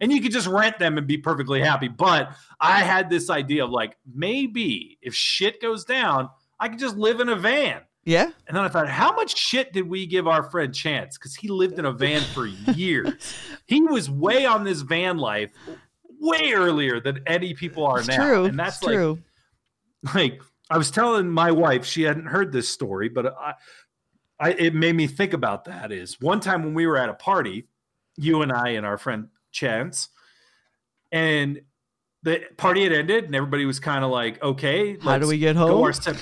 And you could just rent them and be perfectly happy. But I had this idea of like maybe if shit goes down, I could just live in a van. Yeah. And then I thought, how much shit did we give our friend Chance? Because he lived in a van for years. he was way on this van life way earlier than any people are It's now. true. And that's it's like, true. like I was telling my wife, she hadn't heard this story, but I, I it made me think about that. Is one time when we were at a party, you and I and our friend Chance, and the party had ended, and everybody was kind of like, "Okay, How do we get go home? our sep-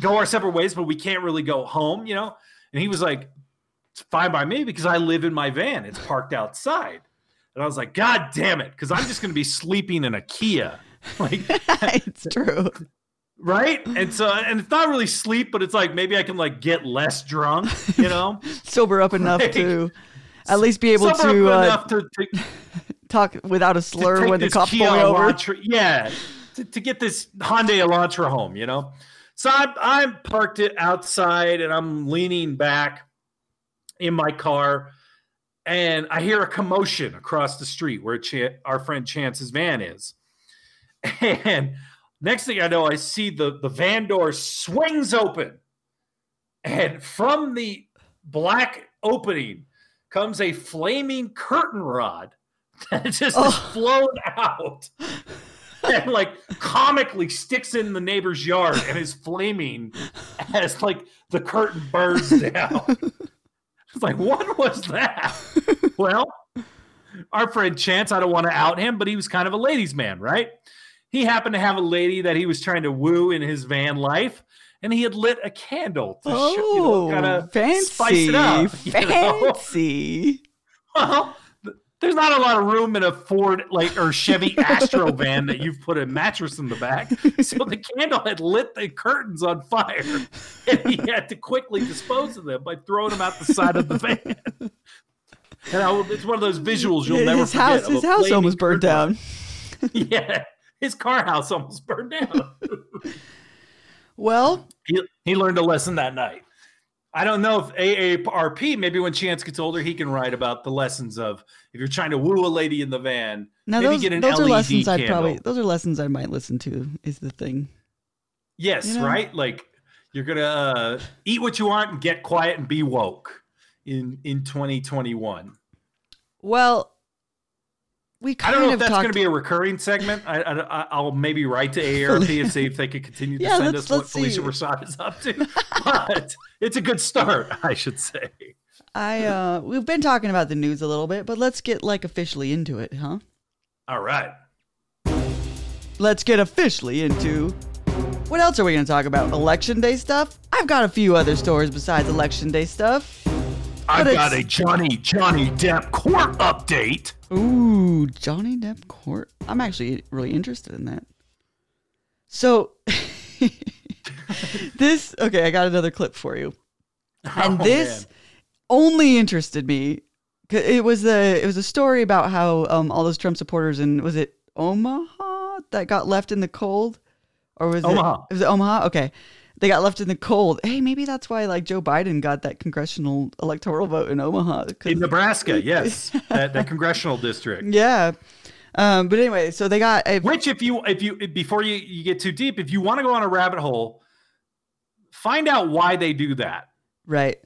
go our separate ways, but we can't really go home," you know. And he was like, "It's fine by me because I live in my van. It's parked outside." And I was like, "God damn it!" Because I'm just going to be sleeping in a Kia, like it's true. right and so and it's not really sleep but it's like maybe i can like get less drunk you know Sober up enough Like, to at least be able Sober to up uh, enough to, to, talk without a slur when the cop's Kia over. Elantra, yeah to, to get this Hyundai Elantra home you know so I'm, I'm parked it outside and i'm leaning back in my car and i hear a commotion across the street where Ch- our friend chance's van is and next thing i know i see the the van door swings open and from the black opening comes a flaming curtain rod that just Oh. flown out and like comically sticks in the neighbor's yard and is flaming as like the curtain burns down. it's like, what was that? well, our friend Chance, I don't want to out him, but he was kind of a ladies' man, right? He happened to have a lady that he was trying to woo in his van life, and he had lit a candle to Oh, show, you know, kind of oh, fancy, spice it up. you know? fancy. Well, there's not a lot of room in a Ford like or Chevy Astro van that you've put a mattress in the back. So the candle had lit the curtains on fire, and he had to quickly dispose of them by throwing them out the side of the van. And I, it's one of those visuals you'll never his forget. house, of his house almost burned down. Yeah, his car house almost burned down. Well, he, he learned a lesson that night. I don't know if AARP, maybe when Chance gets older, he can write about the lessons of if you're trying to woo a lady in the van, now maybe those, get an those are LED lessons I'd probably those are lessons I might listen to. Is the thing. Yes, You know? right? Like you're gonna uh, eat what you want and get quiet and be woke in in 2021. Well, we I don't know if that's going to be a recurring segment. I, I, I'll maybe write to AARP and see if they could continue to Yeah, send us what Phylicia. Rashad is up to. But it's a good start, I should say. I uh, we've been talking about the news a little bit, but let's get like officially into it, huh? All right. Let's get officially into. What else are we going to talk about? Election day stuff? I've got a few other stories besides election day stuff. I've got a Johnny Johnny Depp court update. Ooh, Johnny Depp court. I'm actually really interested in that. So, this okay. I got another clip for you, and Oh, this man. only interested me. It was a it was a story about how um all those Trump supporters in was it Omaha that got left in the cold, or was Omaha. it was it Omaha? Okay, they got left in the cold. Hey, maybe that's why like Joe Biden got that congressional electoral vote in Omaha. in Nebraska, yes, that, that congressional district. yeah. Um, but anyway, so they got a, which if you if you before you, you get too deep, if you want to go on a rabbit hole, find out why they do that. Right.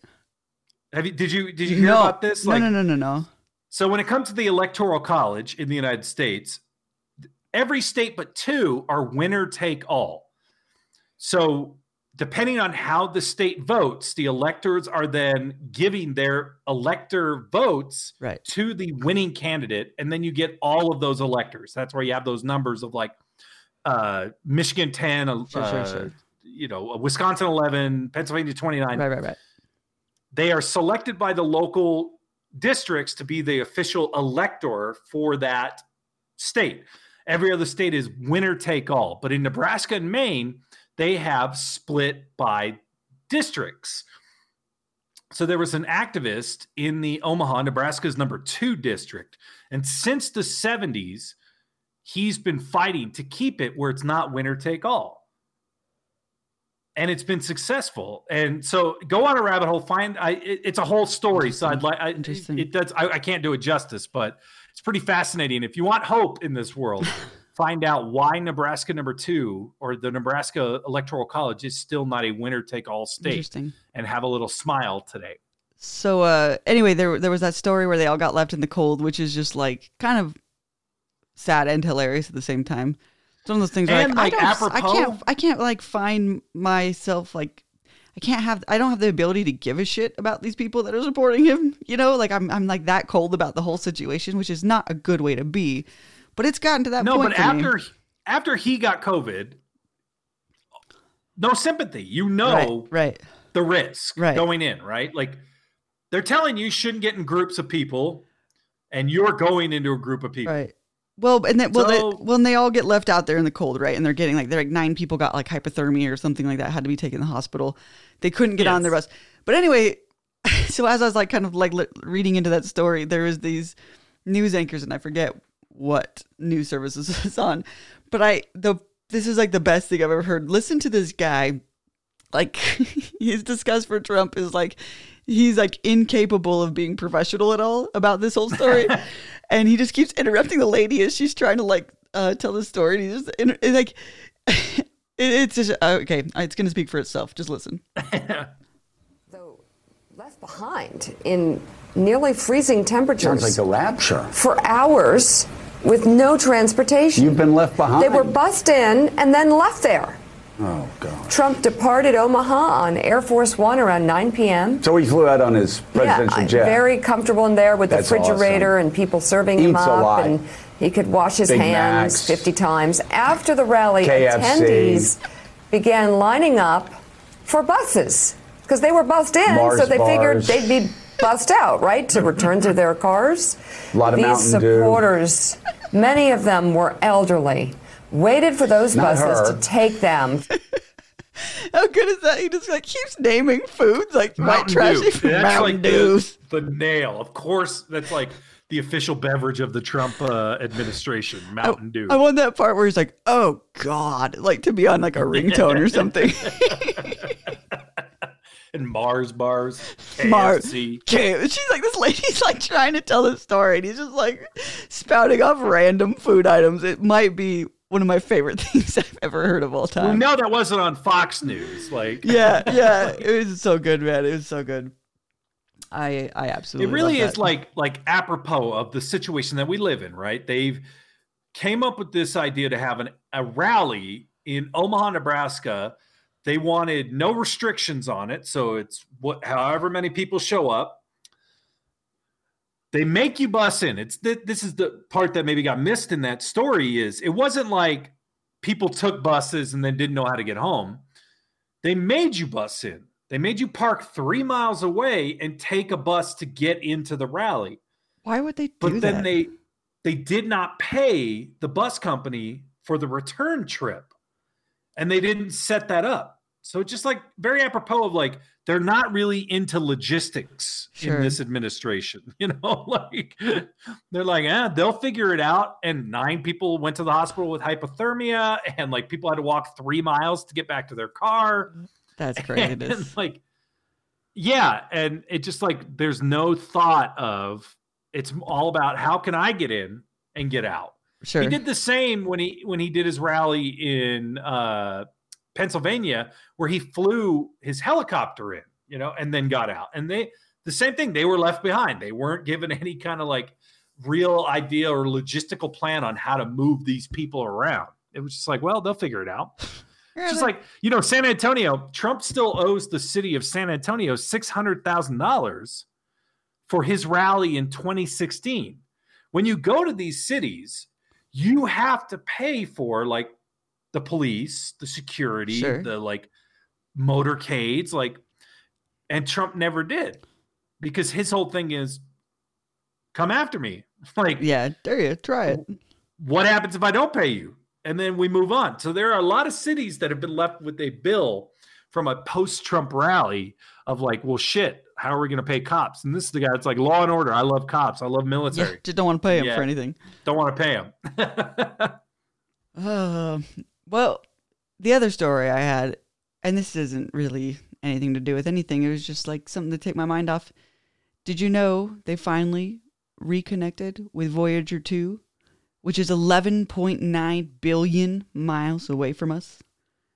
Have you did you did you hear no, about this? Like, no, no, no, no, no. So when it comes to the electoral college in the United States, every state but two are winner take all. So depending on how the state votes, the electors are then giving their elector votes right. to the winning candidate, and then you get all of those electors. That's where you have those numbers of like uh, Michigan ten, uh, sure, sure, sure. you know, Wisconsin eleven, Pennsylvania twenty nine. Right, right, right. They are selected by the local districts to be the official elector for that state. Every other state is winner take all, but in Nebraska and Maine they have split by districts. So there was an activist in the Omaha, Nebraska's number two district. And since the 70s, he's been fighting to keep it where it's not winner take all. And it's been successful. And so go on a rabbit hole, find I, it, it's a whole story. So I'd like, I, it does, I, I can't do it justice, but it's pretty fascinating. If you want hope in this world, find out why Nebraska number two or the Nebraska Electoral College is still not a winner take all state and have a little smile today. So uh, anyway, there there was that story where they all got left in the cold, which is just like kind of sad and hilarious at the same time. It's one of those things where and like, like I, apropos, I can't I can't like find myself like I can't have I don't have the ability to give a shit about these people that are supporting him. You know, like I'm I'm like that cold about the whole situation, which is not a good way to be. But it's gotten to that no, point. No, but after me. after he got COVID, no sympathy. You know, right, right. the risk right. going in, right? Like they're telling you, you shouldn't get in groups of people, and you're going into a group of people, right? Well, and then well, so, they, when they all get left out there in the cold, right? And they're getting like they're like nine people got like hypothermia or something like that, had to be taken to the hospital. They couldn't get yes. on the bus. But anyway, so as I was like kind of like reading into that story, there was these news anchors, and I forget what news services is on. But I the this is like the best thing I've ever heard. Listen to this guy. Like his disgust for Trump is like he's like incapable of being professional at all about this whole story. and he just keeps interrupting the lady as she's trying to like uh, tell the story. And he just it's like it, it's just uh, okay. It's going to speak for itself. Just listen. Though left behind in nearly freezing temperatures. Sounds like a rapture. For hours with no transportation. You've been left behind. They were bussed in and then left there. Oh, God. Trump departed Omaha on Air Force One around 9 p.m. So he flew out on his presidential yeah, jet. Very comfortable in there with That's the refrigerator awesome. and people serving Eats him up. a lot. And he could wash his Big hands Macs. 50 times. After the rally, KFC. attendees began lining up for buses because they were bussed in, Mars so they figured they'd be bussed out, right, to return to their cars. A lot of These Mountain Dew. supporters, many of them were elderly, waited for those Not buses her. to take them. How good is that? He just like keeps naming foods like white Mountain trashy Dew. food. That's Mountain like Dews. the, the nail. Of course, that's like the official beverage of the Trump uh, administration, Mountain Dew. I want that part where he's like, "Oh God," like to be on like a ringtone or something. and Mars bars, Mars. She's like this lady's like trying to tell the story, and he's just like spouting off random food items. It might be one of my favorite things I've ever heard of all We time. know that wasn't on Fox News. Like, yeah, yeah, it was so good, man. It was so good. I I absolutely. it really is like like apropos of the situation that we live in, right? They've came up with this idea to have an, a rally in Omaha, Nebraska. They wanted no restrictions on it, so it's what however many people show up. They make you bus in. It's th- this is the part that maybe got missed in that story is it wasn't like people took buses and then didn't know how to get home. They made you bus in. They made you park three miles away and take a bus to get into the rally. Why would they do But then that? they they did not pay the bus company for the return trip. And they didn't set that up. So it's just like very apropos of like they're not really into logistics Sure. in this administration. You know, like they're like, eh, they'll figure it out. And nine people went to the hospital with hypothermia, and like people had to walk three miles to get back to their car. That's And, craziness. like, yeah, and it just like there's no thought of it's all about how can I get in and get out. Sure. He did the same when he when he did his rally in uh, Pennsylvania, where he flew his helicopter in, you know, and then got out. And they the same thing. They were left behind. They weren't given any kind of like real idea or logistical plan on how to move these people around. It was just like, well, they'll figure it out. It's just like you know, San Antonio. Trump still owes the city of San Antonio six hundred thousand dollars for his rally in 2016. When you go to these cities, you have to pay for like the police, the security, Sure. the like motorcades, like, and Trump never did because his whole thing is come after me. Like, yeah, there you try it. what happens if I don't pay you? And then we move on. So there are a lot of cities that have been left with a bill from a post Trump rally of like, well, shit, how are we going to pay cops? And this is the guy that's like, law and order. I love cops. I love Yeah, military. just don't want to pay him Yeah. for anything. Don't want to pay them. Uh, well, the other story I had, and this isn't really anything to do with anything. It was just like something to take my mind off. Did you know they finally reconnected with Voyager 2, which is 11.9 billion miles away from us?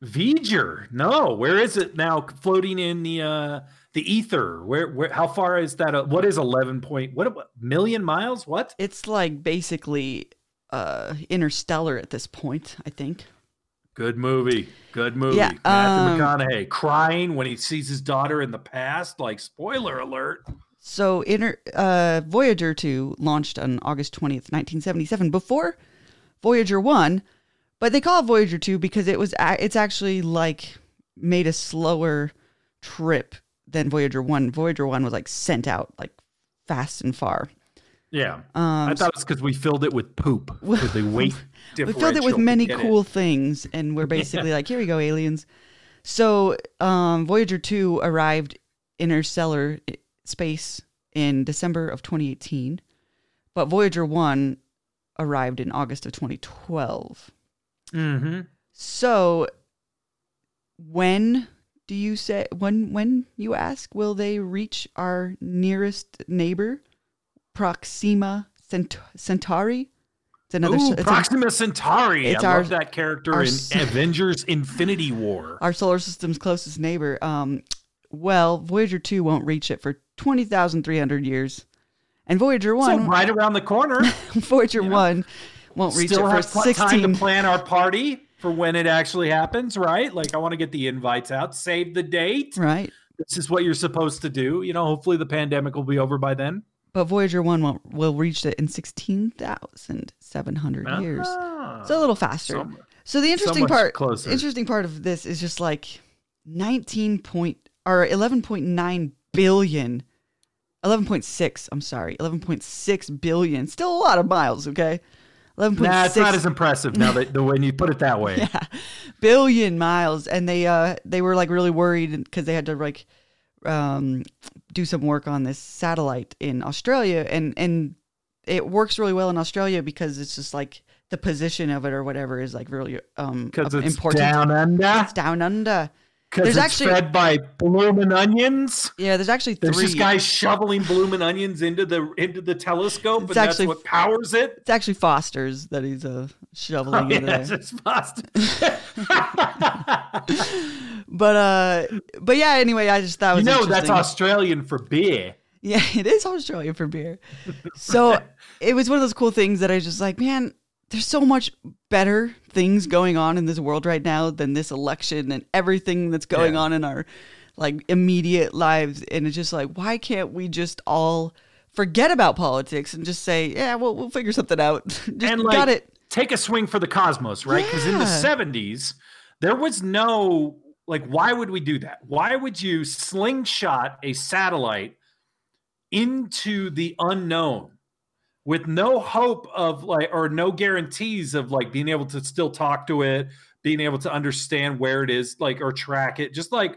Voyager. No, where is it now? Floating in the uh the ether. Where where how far is that? Uh, what is 11 point what what- million miles? What? It's like basically uh interstellar at this point, I think. Good movie. Good movie. Yeah, Matthew um, McConaughey crying when he sees his daughter in the past. Like spoiler alert. So, inter, uh, Voyager 2 launched on August 20th, 1977, before Voyager 1, but they call it Voyager 2 because it was a- it's actually like made a slower trip than Voyager 1. Voyager 1 was like sent out like fast and far. Yeah. Um, I thought it was because we filled it with poop. With the weight we filled it with many get it. cool things and we're basically like here we go aliens so um, voyager 2 arrived interstellar space in december of 2018 but voyager 1 arrived in august of 2012 Mm-hmm. so when do you say when when you ask will they reach our nearest neighbor proxima Cent- centauri it's another Ooh, it's a- Proxima Centauri. it's I our- love that character our in Avengers Infinity War. our solar system's closest neighbor. Um, well, Voyager 2 won't reach it for 20,300 years. And Voyager 1, So right around the corner. Voyager 1 won't reach Still it for have pl- time to plan our party for when it actually happens, right? Like I want to get the invites out, save the date. right? This is what you're supposed to do. You know, hopefully the pandemic will be over by then. But Voyager 1 won't, will reach it in 16,700 years. Ah. So a little faster. So- So the interesting much part, closer. interesting part of this is just like 19 point or 11.9 billion, 11.6. I'm sorry, 11.6 billion. Still a lot of miles. Okay, 11.6 Nah, it's not as impressive now that the when you put it that way. yeah, billion miles, and they uh they were like really worried because they had to like um do some work on this satellite in Australia, and and it works really well in Australia because it's just like the position of it or whatever is like really um Because it's important. down under. It's down under. Because There's it's actually- fed by bloomin' onions. Yeah, there's actually There's this guy shoveling bloomin' onions into the into the telescope, It's and actually- that's what powers it. It's actually Foster's that he's uh, shoveling Oh, yes, there. it's fast. But uh, but yeah. Anyway, I just thought it you was know that's. Australian for beer. Yeah, it is Australian for beer. So it was one of those cool things that I was just like, man, there's so much better things going on in this world right now than this election and everything that's going Yeah. on in our like immediate lives. And it's just like, why can't we just all forget about politics and just say, yeah, we'll we'll figure something out. just and like got it. take a swing for the cosmos, right? Because in the seventies, there was no like, why would we do that? Why would you slingshot a satellite into the unknown with no hope of like, or no guarantees of like being able to still talk to it, being able to understand where it is, like, or track it? Just like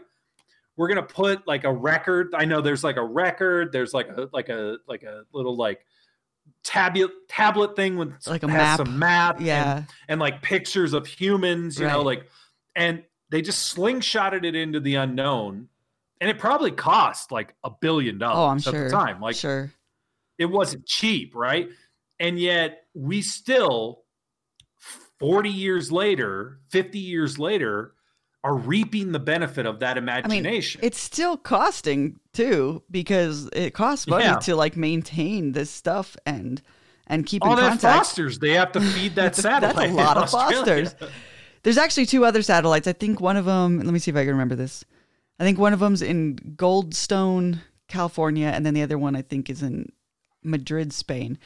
we're gonna put like a record. I know there's like a record. There's like a like a like a little like tablet tablet thing with Like a map. some map Yeah. and, like pictures of humans you know like and they just slingshotted it into the unknown and it probably cost like a billion dollars Oh, I'm at sure. the time like sure. It wasn't cheap right and yet we still 40 years later, 50 years later, are reaping the benefit of that I mean, imagination. it's still costing too because it costs money Yeah. to like maintain this stuff and and keep all in that contact. fosters, they have to feed that satellite. That's a lot of fosters. There's actually two other satellites. I think one of them. Let me see if I can remember this. I think one of them's in Goldstone, California, and then the other one I think is in Madrid, Spain.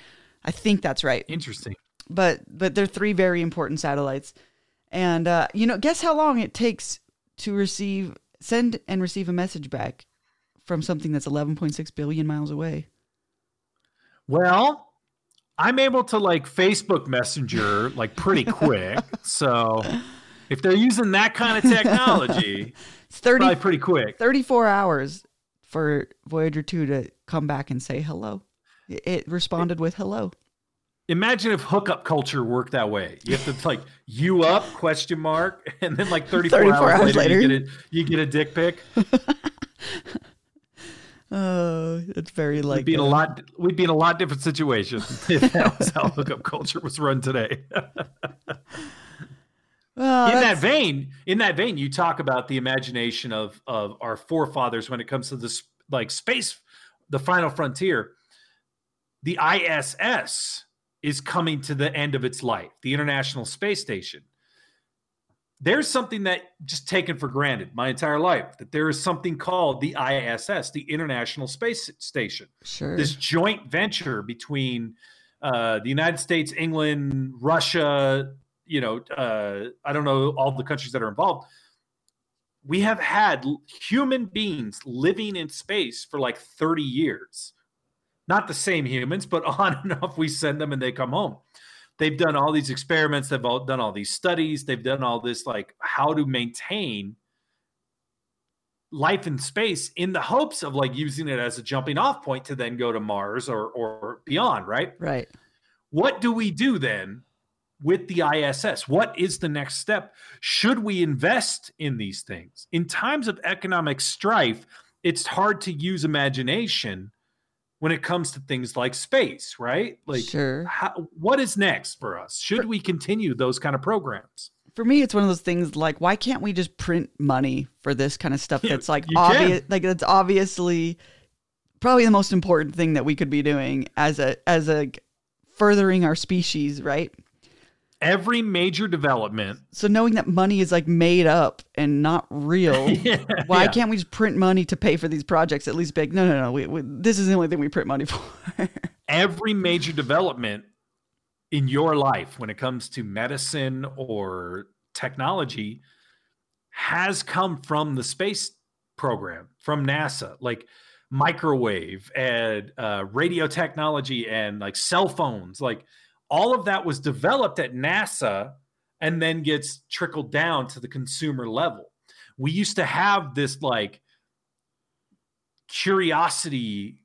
I think that's right. Interesting. But but they're three very important satellites. And uh, you know, guess how long it takes to receive, send, and receive a message back from something that's 11.6 billion miles away. Well, I'm able to like Facebook Messenger like pretty quick. so if they're using that kind of technology, It's 30, probably pretty quick. 34 hours for Voyager 2 to come back and say hello. It- responded with hello. Imagine if hookup culture worked that way. You have to like you up question mark, and then like 34, 34 hours, hours later, You, get a, you get a dick pic. Oh, it's very like We'd be in a lot. We'd be in a lot different situation if that was how hookup culture was run today. well, in that vein, in that vein, you talk about the imagination of of our forefathers when it comes to this like space, the final frontier. The ISS is coming to the end of its life, the International Space Station. There's something that just taken for granted my entire life that there is something called the ISS, the International Space Station sure. this joint venture between uh, the United States, England, Russia, you know, uh, I don't know all the countries that are involved. We have had human beings living in space for like 30 years. Not the same humans, but on and off, we send them and they come home. They've done all these experiments, they've all done all these studies, they've done all this like how to maintain life in space in the hopes of like using it as a jumping off point to then go to Mars or or beyond, right? right. What do we do then with the ISS? What is the next step? Should we invest in these things? In times of economic strife, it's hard to use imagination when it comes to things like space, right? Like Sure. how, what is next for us? Should we continue those kind of programs? For me, it's one of those things like, why can't we just print money for this kind of stuff that's like obvious, like that's obviously probably the most important thing that we could be doing as a as a furthering our species, right? Every major development So knowing that money is like made up and not real, Yeah, why yeah. can't we just print money to pay for these projects? At least like, no, no, no, we, we, this is the only thing we print money for. every major development in your life when it comes to medicine or technology has come from the space program from NASA, like microwave and uh, radio technology and like cell phones. Like all of that was developed at NASA and then gets trickled down to the consumer level. We used to have this like curiosity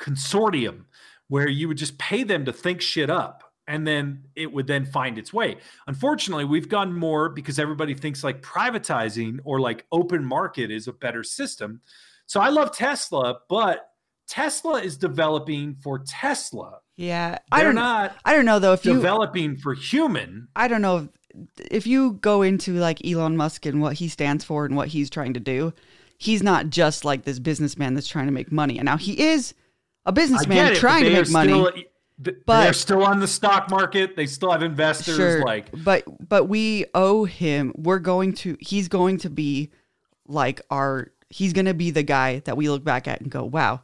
consortium where you would just pay them to think shit up and then it would then find its way. Unfortunately, we've gone more because everybody thinks like privatizing or like open market is a better system. So I love Tesla, but Tesla is developing for Tesla. Yeah, I They're don't not I don't know though if you developing for human. I don't know if, if you go into like Elon Musk and what he stands for and what he's trying to do. He's not just like this businessman that's trying to make money. And now he is a businessman trying to make money. still- th- they're still on the stock market. They still have investors. sure, Like but but we owe him. We're going to. He's going to be like our. He's going to be the guy that we look back at and go, "Wow,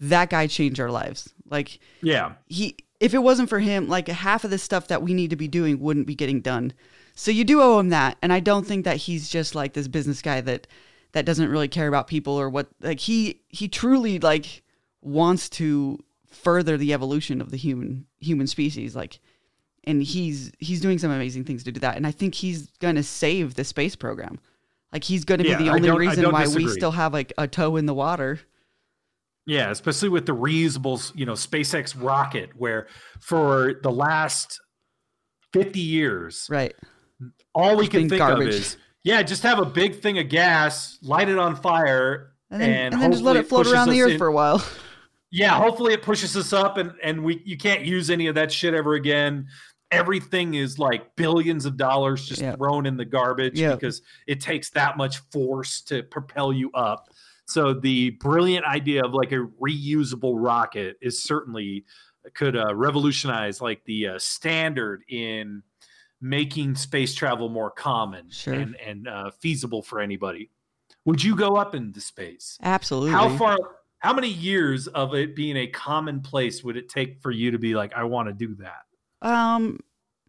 that guy changed our lives." Like yeah, he if it wasn't for him like half of the stuff that we need to be doing wouldn't be getting done. So you do owe him that and i don't think that he's just like this business guy that that doesn't really care about people or what like he he truly like wants to further the evolution of the human human species like and he's he's doing some amazing things to do that and i think he's gonna save the space program. Like he's gonna Yeah, be the only reason why we still have like a toe in the water Yeah, especially with the reusable, you know, SpaceX rocket, where for the last 50 years, right all we can think garbage. of is, yeah, just have a big thing of gas, light it on fire, and then and, and, then just let it float pushes around the earth in- for a while Yeah, hopefully it pushes us up, and and we you can't use any of that shit ever again. everything is like billions of dollars just Yep. thrown in the garbage Yep. because it takes that much force to propel you up. So the brilliant idea of like a reusable rocket is certainly could uh, revolutionize like the uh, standard in making space travel more common Sure. and and uh, feasible for anybody. Would you go up into space? Absolutely. How far? How many years of it being a commonplace would it take for you to be like, I want to do that? Um,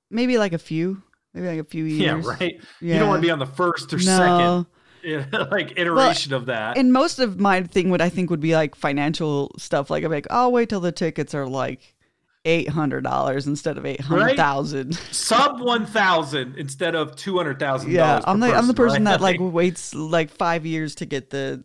maybe like a few, maybe like a few years. Yeah, right. You don't want to be on the first or No. second like iteration of that. And most of my thing would I think would be like financial stuff. Like I'm like, I'll wait till the tickets are like eight hundred dollars instead of eight hundred thousand. Sub one thousand instead of two hundred thousand. Yeah, I'm the I'm the person that like Like, waits like five years to get the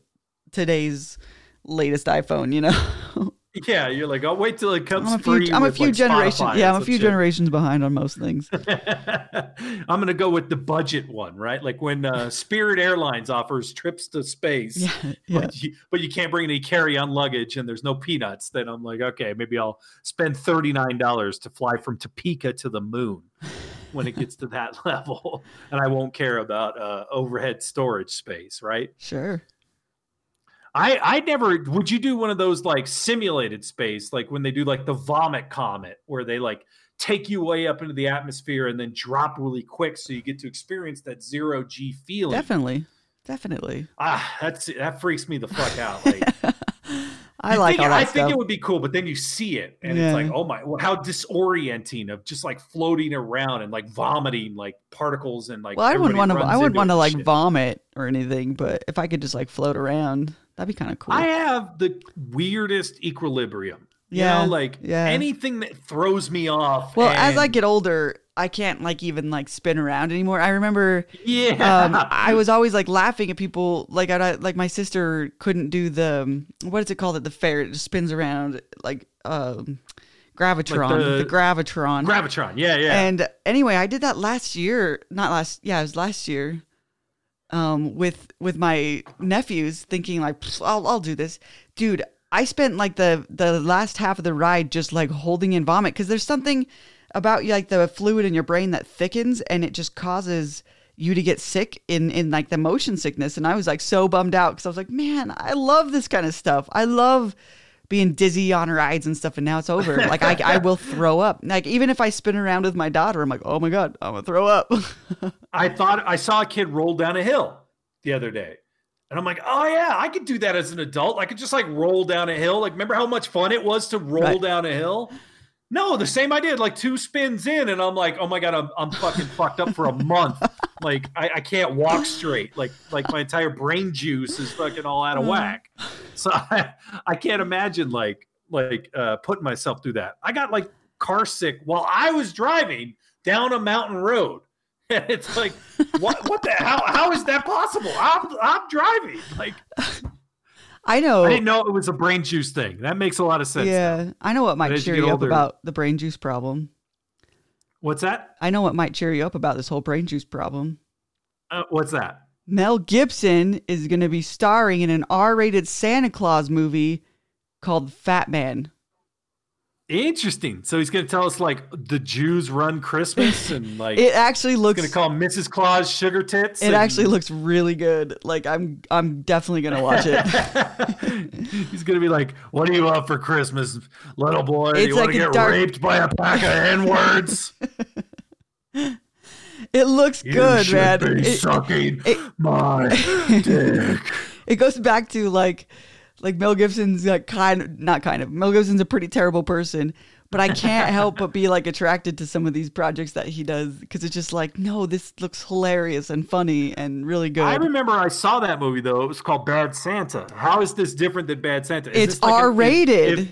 today's latest iPhone. You know, yeah, you're like, I'll wait till it comes I'm a few I'm a few like, generations. Yeah, I'm a few shit. generations behind on most things. I'm gonna go with the budget one, right? Like when uh, Spirit Airlines offers trips to space, Yeah, yeah. but, you, but you can't bring any carry-on luggage and there's no peanuts. Then I'm like, okay, maybe I'll spend thirty nine dollars to fly from Topeka to the moon when it gets to that level, and I won't care about uh, overhead storage space, right? Sure. I I never would you do one of those like simulated space like when they do like the vomit comet where they like take you way up into the atmosphere and then drop really quick so you get to experience that zero g feeling. Definitely, definitely. Ah, that's that freaks me the fuck out. Like I like think, I stuff. think it would be cool, but then you see it and Yeah. it's like, oh my, how disorienting of just like floating around and like vomiting like particles and like. well, I wouldn't want to. I wouldn't want to like shit. vomit or anything, but if I could just like float around, that'd be kind of cool. I have the weirdest equilibrium. You Yeah, know, like yeah. anything that throws me off. well, as I get older, I can't like even like spin around anymore. I remember yeah, um, I was always like laughing at people. Like I like my sister couldn't do the what is it called? At the fair, it spins around like um, gravitron, Like the- the, gravitron. Gravitron. Yeah, yeah. And anyway, I did that last year. Not last. Yeah, it was last year. Um, with with my nephews, thinking like, I'll I'll do this, dude. I spent like the the last half of the ride just like holding in vomit because there's something about like the fluid in your brain that thickens and it just causes you to get sick in in like the motion sickness. And I was like so bummed out because I was like, man, I love this kind of stuff. I love being dizzy on rides and stuff and now it's over like I, I will throw up like even if i spin around with my daughter i'm like oh my god i'm gonna throw up I thought I saw a kid roll down a hill the other day. And I'm like, oh yeah, I could do that as an adult. I could just like roll down a hill. Like, remember how much fun it was to roll Right. down a hill? No, the same idea. Like two spins in, and I'm like, oh my god, I'm I'm fucking fucked up for a month. Like I, I can't walk straight. Like like my entire brain juice is fucking all out of whack. So I, I can't imagine like like uh, putting myself through that. I got like car sick while I was driving down a mountain road. And it's like, what what the how how is that possible? I'm I'm driving. Like i know I didn't know it was a brain juice thing. That makes a lot of sense. now. yeah i know what might cheer you up older- about the brain juice problem What's that? i know what might cheer you up about this whole brain juice problem Uh, what's that? mel gibson is going to be starring in an r-rated santa claus movie called fat man Interesting. So he's going to tell us like the Jews run Christmas and like it actually looks going to call Mrs. Claus sugar tits. it and- actually looks really good like i'm i'm definitely going to watch it He's gonna be like, "What do you want for Christmas, little boy? It's you want like to a get dark- raped by a pack of n words? it looks You good should man be It- sucking it- my dick." it goes back to like like Mel Gibson's like kind of not kind of Mel Gibson's a pretty terrible person, but I can't help but be like attracted to some of these projects that he does because it's just like no, this looks hilarious and funny and really good. I remember I saw that movie though. It was called Bad Santa. How is this different than Bad Santa? Is it's like R-rated. if-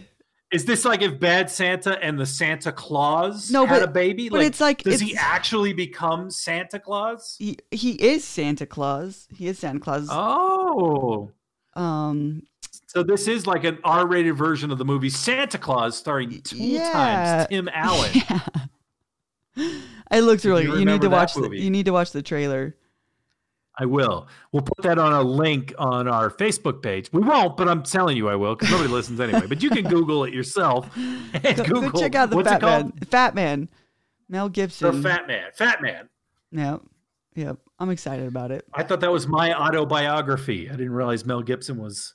Is this like if Bad Santa and the Santa Claus No, had but- a baby? but it's like- does he actually become Santa Claus? he, he is Santa Claus. He is Santa Claus. Oh, Um, so this is like an R-rated version of the movie Santa Claus, starring two Yeah. times Tim Allen. it looks really. you You, need to watch. The, you need to watch the trailer. I will. We'll put that on a link on our Facebook page. We won't, but I'm telling you I will because nobody listens anyway. But you can Google it yourself and Go, Google. go check out the what's Fat it called? Man. Fat Man. Mel Gibson. The. Fat Man. Fat Man. Yep. Yep. I'm excited about it. I thought that was my autobiography. I didn't realize Mel Gibson was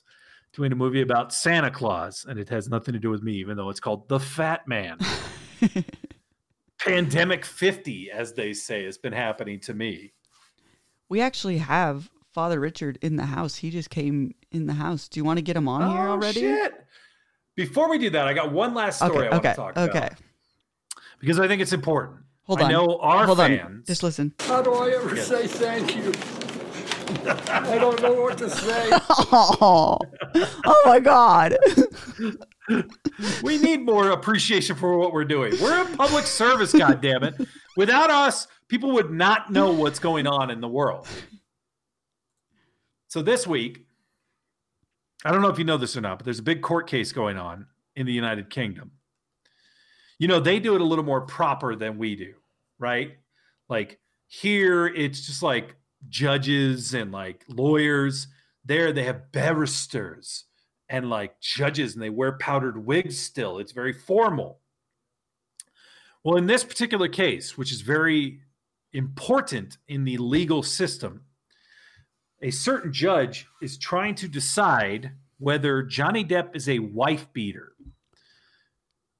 doing a movie about Santa Claus, and it has nothing to do with me, even though it's called The Fat Man. Pandemic 50, as they say, has been happening to me. We actually have Father Richard in the house. He just came in the house. Do you want to get him on here Oh, already? shit. Before we do that, I got one last story Okay. I want Okay. to talk Okay. about because I think it's important. Hold on. I on. know our Hold fans. on. Just listen. How do I ever say thank you? I don't know what to say. Oh, oh my God. we need more appreciation for what we're doing. We're a public service, God damn goddammit. Without us, people would not know what's going on in the world. So this week, I don't know if you know this or not, but there's a big court case going on in the United Kingdom. You know, they do it a little more proper than we do, right? Like here, it's just like judges and like lawyers. There, they have barristers and like judges, and they wear powdered wigs still. It's very formal. Well, in this particular case, which is very important in the legal system, a certain judge is trying to decide whether Johnny Depp is a wife beater.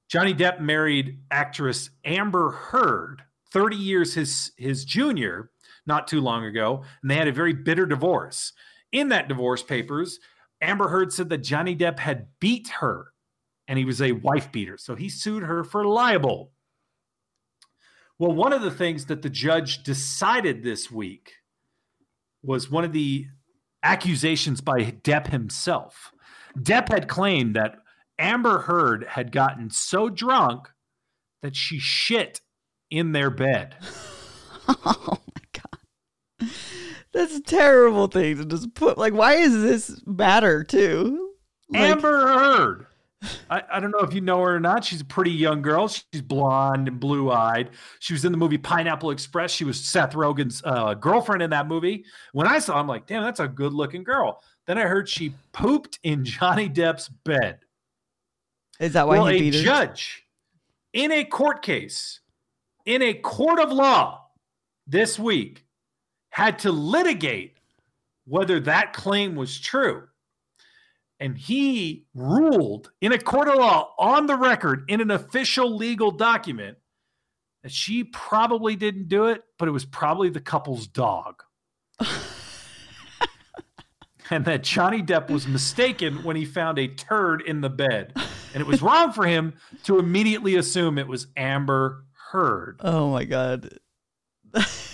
Johnny Depp married actress Amber Heard, 30 years his his junior, not too long ago, and they had a very bitter divorce. In that divorce papers, Amber Heard said that Johnny Depp had beat her and he was a wife beater. So he sued her for libel. Well, one of the things that the judge decided this week was one of the accusations by Depp himself. Depp had claimed that Amber Heard had gotten so drunk that she shit in their bed. Oh. That's a terrible thing to just put. Like, why does this matter too? Like, Amber Heard. I, I don't know if you know her or not. She's a pretty young girl. She's blonde and blue eyed. She was in the movie Pineapple Express. She was Seth Rogen's uh, girlfriend in that movie. When I saw, her, I'm like, damn, that's a good looking girl. Then I heard she pooped in Johnny Depp's bed. Is that why well, he a beat her? judge in a court case, in a court of law this week, had to litigate whether that claim was true. And he ruled in a court of law on the record in an official legal document that she probably didn't do it, but it was probably the couple's dog. and that Johnny Depp was mistaken when he found a turd in the bed. And it was wrong for him to immediately assume it was Amber Heard. Oh my god.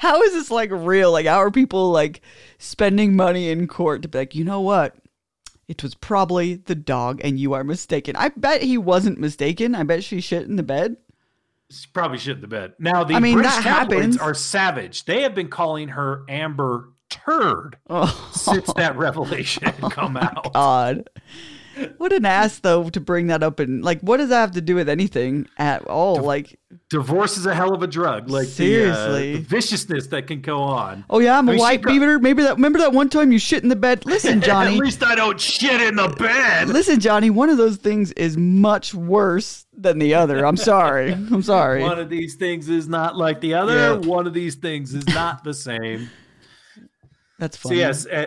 how is this like real? Like how are people like spending money in court to be like, you know what? It was probably the dog and you are mistaken. I bet he wasn't mistaken. I bet she shit in the bed. She probably shit in the bed. Now the I mean, British tabloids happens. are savage. They have been calling her Amber Turd Oh since that revelation had come oh out. god. What an ass though to bring that up and like what does that have to do with anything at all? Like Divorce is a hell of a drug. Like the, uh, Seriously. the viciousness that can go on. Oh yeah, I'm I a mean, white beaver. Maybe that remember that one time you shit in the bed? Listen, Johnny. At least I don't shit in the bed. Listen, Johnny, one of those things is much worse than the other. I'm sorry. I'm sorry. One of these things is not like the other. Yeah. One of these things is not the same. That's funny So yes, uh,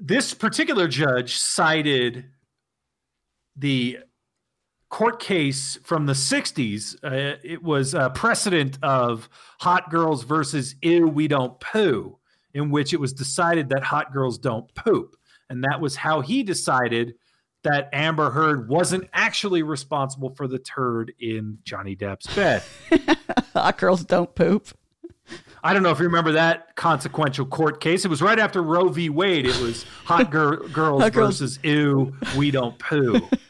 this particular judge cited the court case from the 60s. Uh, it was a precedent of hot girls versus ew, we don't poo, in which it was decided that hot girls don't poop. And that was how he decided that Amber Heard wasn't actually responsible for the turd in Johnny Depp's bed. Hot girls don't poop. I don't know if you remember that consequential court case. It was right after Roe v. Wade. It was hot gir- girls Hot girls- versus ew, we don't poo.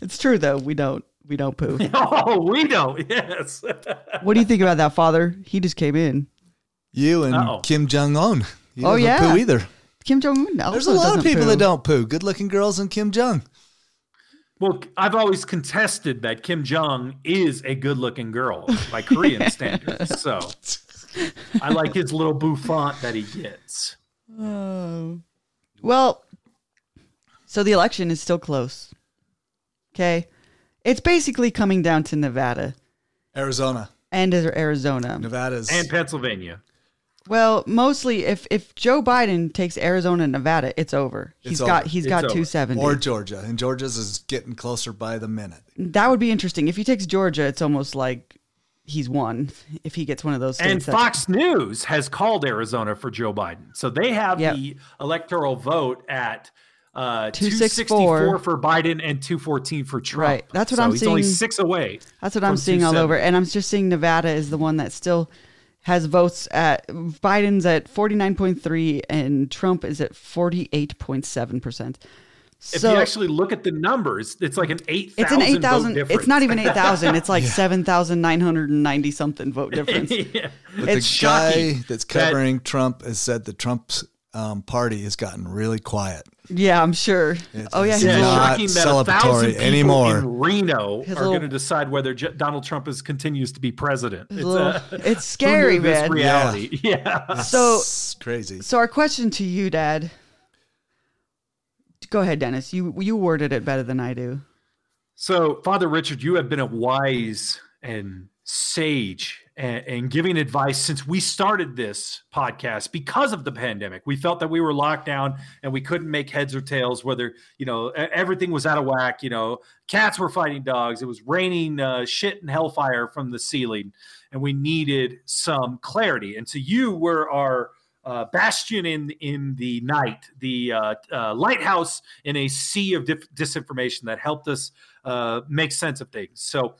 It's true though. We don't. We don't poop. oh, we don't. Yes. what do you think about that, Father? He just came in. You and Uh-oh. Kim Jong Un. Oh, yeah. poo either. Kim Jong Un. There's a lot of people that don't poo. Good looking girls and Kim Jong. well, I've always contested that Kim Jong is a good-looking girl by Korean standards. So I like his little bouffant that he gets. Oh. Well, so the election is still close. Okay. It's basically coming down to Nevada. Arizona, and Arizona. Nevada's, and Pennsylvania. Well, mostly if if Joe Biden takes Arizona and Nevada, it's over. It's He's over. got he's It's got over. 270. or Georgia, and Georgia's is getting closer by the minute. that would be interesting. If he takes Georgia, it's almost like he's won. If he gets one of those states. And that's- Fox News has called Arizona for Joe Biden. So they have Yep. the electoral vote at uh, 264 264 for Biden and 214 for Trump. Right. That's what so I'm seeing. he's only six away. That's what I'm seeing all over. And I'm just seeing Nevada is the one that still has votes at Biden's at 49.3 and Trump is at 48.7%. If So you actually look at the numbers, it's like an 8,000 it's an 8,000 it's not even 8,000, it's like 7,990 something vote difference. yeah. But It's the guy shocking that's that- covering Trump has said the Trump's um, party has gotten really quiet. Yeah, I'm sure. oh yeah, it's he's Yeah, a it's little- not shocking that a thousand people anymore. in Reno His are little- going to decide whether J- Donald Trump is continues to be president. It's, little- uh, it's scary, who this man. Reality, yeah. So It's crazy. So our question to you, Dad. Go ahead, Dennis. You you worded it better than I do. So, Father Richard, you have been a wise and sage and, and giving advice since we started this podcast because of the pandemic. We felt that we were locked down and we couldn't make heads or tails. Whether you know everything was out of whack. You know, cats were fighting dogs. It was raining uh, shit and hellfire from the ceiling, and we needed some clarity. And so, you were our uh, bastion in in the night, the uh, uh, lighthouse in a sea of dif- disinformation that helped us uh, make sense of things. So,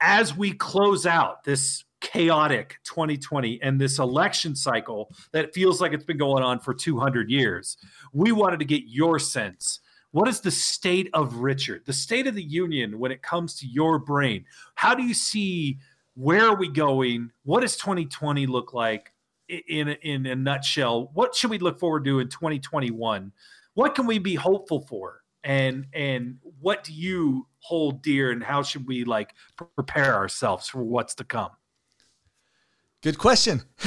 as we close out this chaotic 2020 and this election cycle that feels like it's been going on for 200 years, we wanted to get your sense. What is the state of Richard, the state of the union when it comes to your brain? How do you see where are we going? What does 2020 look like in in a nutshell? What should we look forward to in 2021? What can we be hopeful for? And and what do you hold dear and how should we like prepare ourselves for what's to come? Good question.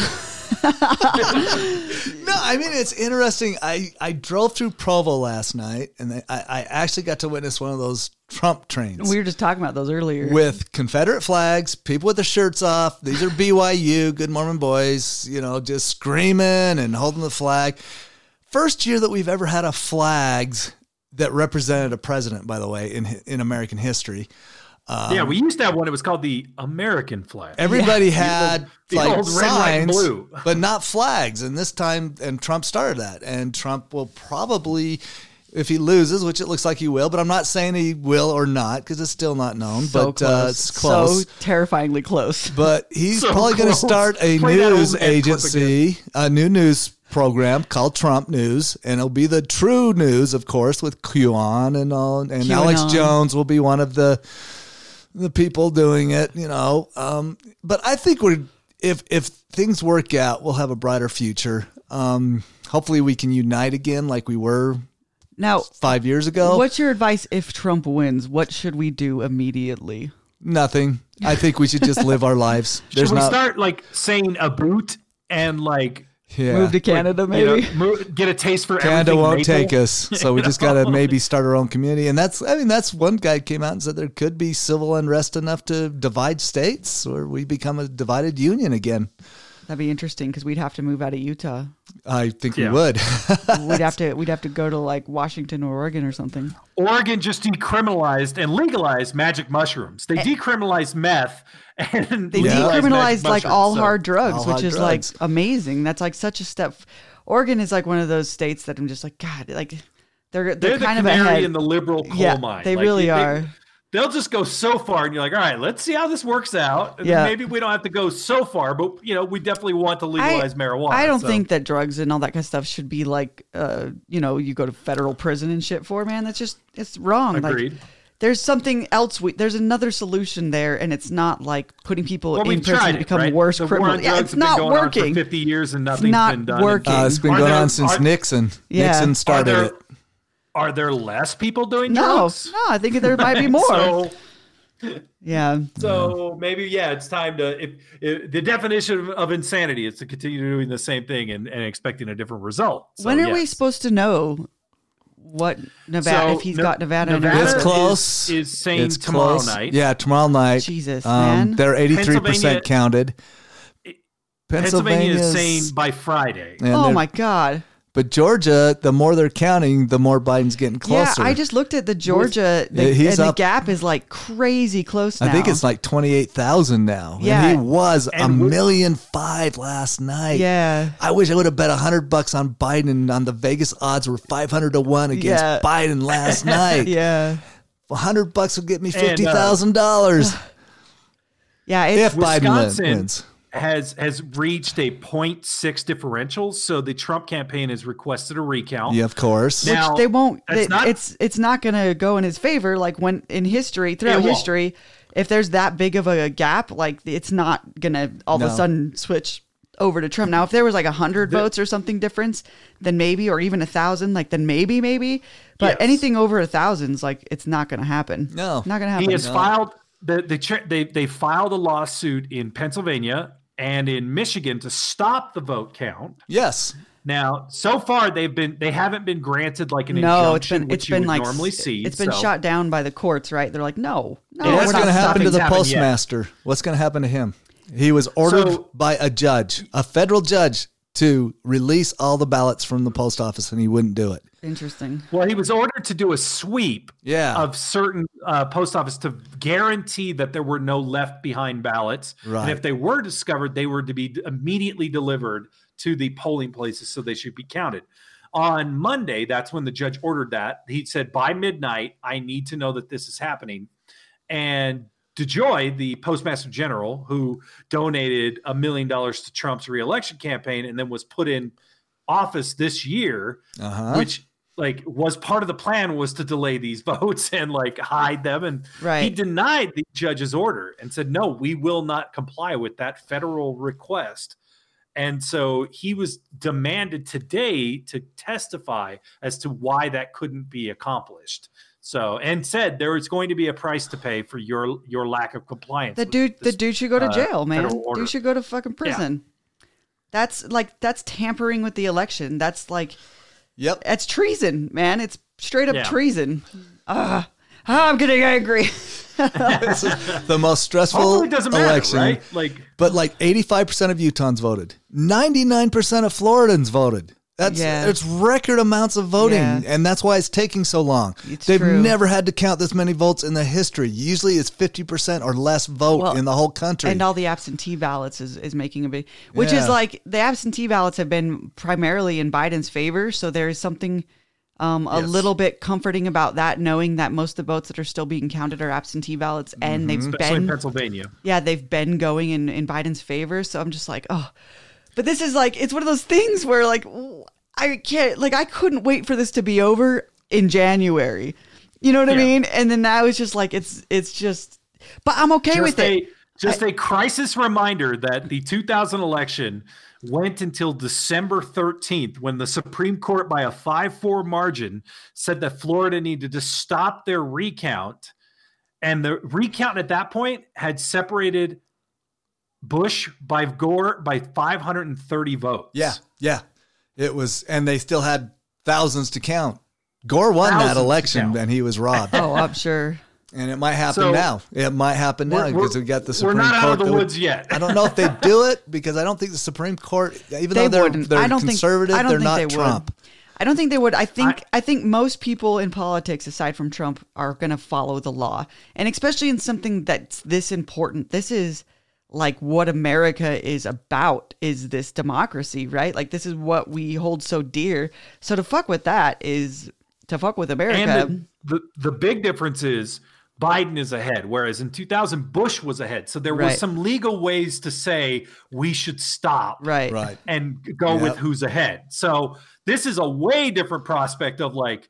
no, I mean it's interesting. I, I drove through Provo last night, and I, I actually got to witness one of those Trump trains We were just talking about those earlier. with Confederate flags, people with their shirts off. These are BYU, Good Mormon boys, you know, just screaming and holding the flag. First year that we've ever had a flags that represented a president, by the way, in in American history. Yeah, we used to have one. It was called the American flag. Everybody had the like old red, white, signs, blue. but not flags. And this time, and Trump started that. And Trump will probably, if he loses, which it looks like he will, but I'm not saying he will or not because it's still not known. so but close. Uh, it's close. So terrifyingly close. but he's So probably going to start a Play news old ad clip agency, a new news program called Trump News, and it'll be the true news, of course, with QAnon and all. And Alex Jones will be one of the the people doing it, you know. Um, but I think we're if if things work out, we'll have a brighter future. Um, hopefully, we can unite again like we were Now, five years ago. what's your advice if Trump wins? What should we do immediately? Nothing. I think we should just live our lives. Should There's we not. start like saying a boot and like yeah. Move to Canada, you maybe. know, mo- get a taste for Canada everything won't maple? take us, so we just got to maybe start our own community. And that's, I mean, that's one guy came out and said there could be civil unrest enough to divide states, or we become a divided union again. That'd be interesting because we'd have to move out of Utah. I think Yeah. we would. We'd have to we'd have to go to like Washington or Oregon or something. Oregon just decriminalized and legalized magic mushrooms. They decriminalized meth and Eh. They legalized decriminalized like all So- hard drugs, All which hard is drugs. like amazing. That's like such a step. Oregon is like one of those states that I'm just like God, like they're they're, They're the kind of ahead. in the liberal coal yeah, mine. they Like, really they- are. They'll just go so far, and you're like, all right, let's see how this works out. And Yeah. maybe we don't have to go so far, but you know, we definitely want to legalize marijuana. I don't so. think that drugs and all that kind of stuff should be like, uh, you know, you go to federal prison and shit for, man. That's just, it's wrong. Agreed. Like, there's something else. We, there's another solution there, and it's not like putting people Well, in prison tried to it, become right? worse the criminals. Yeah, it's not working. for 50 years and nothing's not been done. working. Uh, it's been Are going there- on since are- Nixon. Yeah. Nixon Are started there, it. Are there less people doing no, drugs? no, I think there might be more. So, yeah, so maybe yeah, it's time to. If, if the definition of, of insanity is to continue doing the same thing and, and expecting a different result. So, when are we supposed to know What Nevada? So, if he's Ne- got Nevada, and Nevada It's Arizona. close. Is, is saying It's tomorrow close. night. Yeah, tomorrow night. Jesus, um, man. They're 83% counted. Pennsylvania is saying by Friday. and oh my god. But Georgia, the more they're counting, the more Biden's getting closer. Yeah, I just looked at the Georgia, the, Yeah, he's and up- the gap is like crazy close now. I think it's like 28,000 now. Yeah. And he was a And with- million five last night. Yeah. I wish I would have bet 100 bucks on Biden and on the Vegas odds were 500 to 1 against Yeah. Biden last night. yeah, 100 bucks will get me uh, $50,000 yeah. It's, if Biden win- Wisconsin wins. Has has reached a 0.6 differential, so the Trump campaign has requested a recount. Yeah, of course. Now- which they won't. It's They, not- it's it's not going to go in his favor. Like when in history, throughout It won't. history, if there's that big of a gap, like it's not going to all of a sudden switch over to Trump. Now, if there was like a hundred votes or something difference, then maybe, or even a thousand, like then maybe, maybe. But Yes. anything over a thousand's like it's not going to happen. No. not going to happen. he has filed the, the they they filed a lawsuit in Pennsylvania and in Michigan to stop the vote count. yes. Now, so far they've been they haven't been granted like an no, it's been it's you been like normally see. It's been so- shot down by the courts, right? They're like, no, no, Yeah, What's going to happen to the happened yet. postmaster? What's going to happen to him? He was ordered So- by a judge, a federal judge, to release all the ballots from the post office, and he wouldn't do it. Interesting. Well, he was ordered to do a sweep Yeah. of certain uh, post office to guarantee that there were no left behind ballots. Right. And if they were discovered, they were to be immediately delivered to the polling places so they should be counted. On Monday, that's when the judge ordered that. He said, by midnight, I need to know that this is happening. And DeJoy, the postmaster general, who donated a million dollars to Trump's reelection campaign and then was put in office this year, Uh-huh. which like was part of the plan was to delay these votes and like hide them and right. he denied the judge's order and said no we will not comply with that federal request and so he was demanded today to testify as to why that couldn't be accomplished so and said there is going to be a price to pay for your your lack of compliance The with dude, the dude should go to uh, jail, man. Dude should go to fucking prison. That's like that's tampering with the election. That's like Yep. that's treason, man. It's straight up Yeah. treason. Ah, I'm getting angry. this is the most stressful Hopefully matter, election. right? Like But like 85% of Utahns voted. 99% of Floridans voted. That's Yeah. it's record amounts of voting, Yeah. and that's why it's taking so long. It's They've true. never had to count this many votes in the history. Usually, it's 50% or less vote Well, in the whole country. and all the absentee ballots is, is making a big which Yeah. is like the absentee ballots have been primarily in biden's favor so there's something um, a Yes. little bit comforting about that knowing that most of the votes that are still being counted are absentee ballots and they've especially in been pennsylvania yeah they've been going in, in biden's favor so i'm just like oh but this is like it's one of those things where like i can't like i couldn't wait for this to be over in january. You know what i mean? And then now it's just like it's it's just but i'm okay just with a, it Just a crisis reminder that the 2000 election went until December 13th when the Supreme Court, by a 5 4 margin, said that Florida needed to stop their recount. And the recount at that point had separated Bush by Gore by 530 votes. yeah, yeah. It was, and they still had thousands to count. Gore won Thousands that election, and he was robbed. oh i'm sure and it might happen So- now. It might happen now because we're- got the Supreme Court. we're not Court. out of the that would- woods yet. I don't know if they do it because I don't think the Supreme Court, even they though they're, wouldn't. they're I don't conservative, think. I don't they're think not they Trump. would. I don't think they would. I think. I- I, think most people in politics, aside from Trump, are going to follow the law, and especially in something that's this important. This is like what America is about. Is this democracy, right? Like this is what we hold so dear. So to fuck with that is to fuck with America. And the, the, the big difference is Biden is ahead, whereas in 2000, Bush was ahead. So there Right. was some legal ways to say we should stop right. Right. and go Yep. with who's ahead. So this is a way different prospect of like,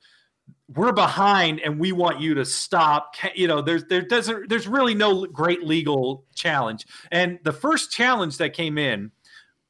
we're behind and we want you to stop. You know, there's there doesn't there's really no great legal challenge. And the first challenge that came in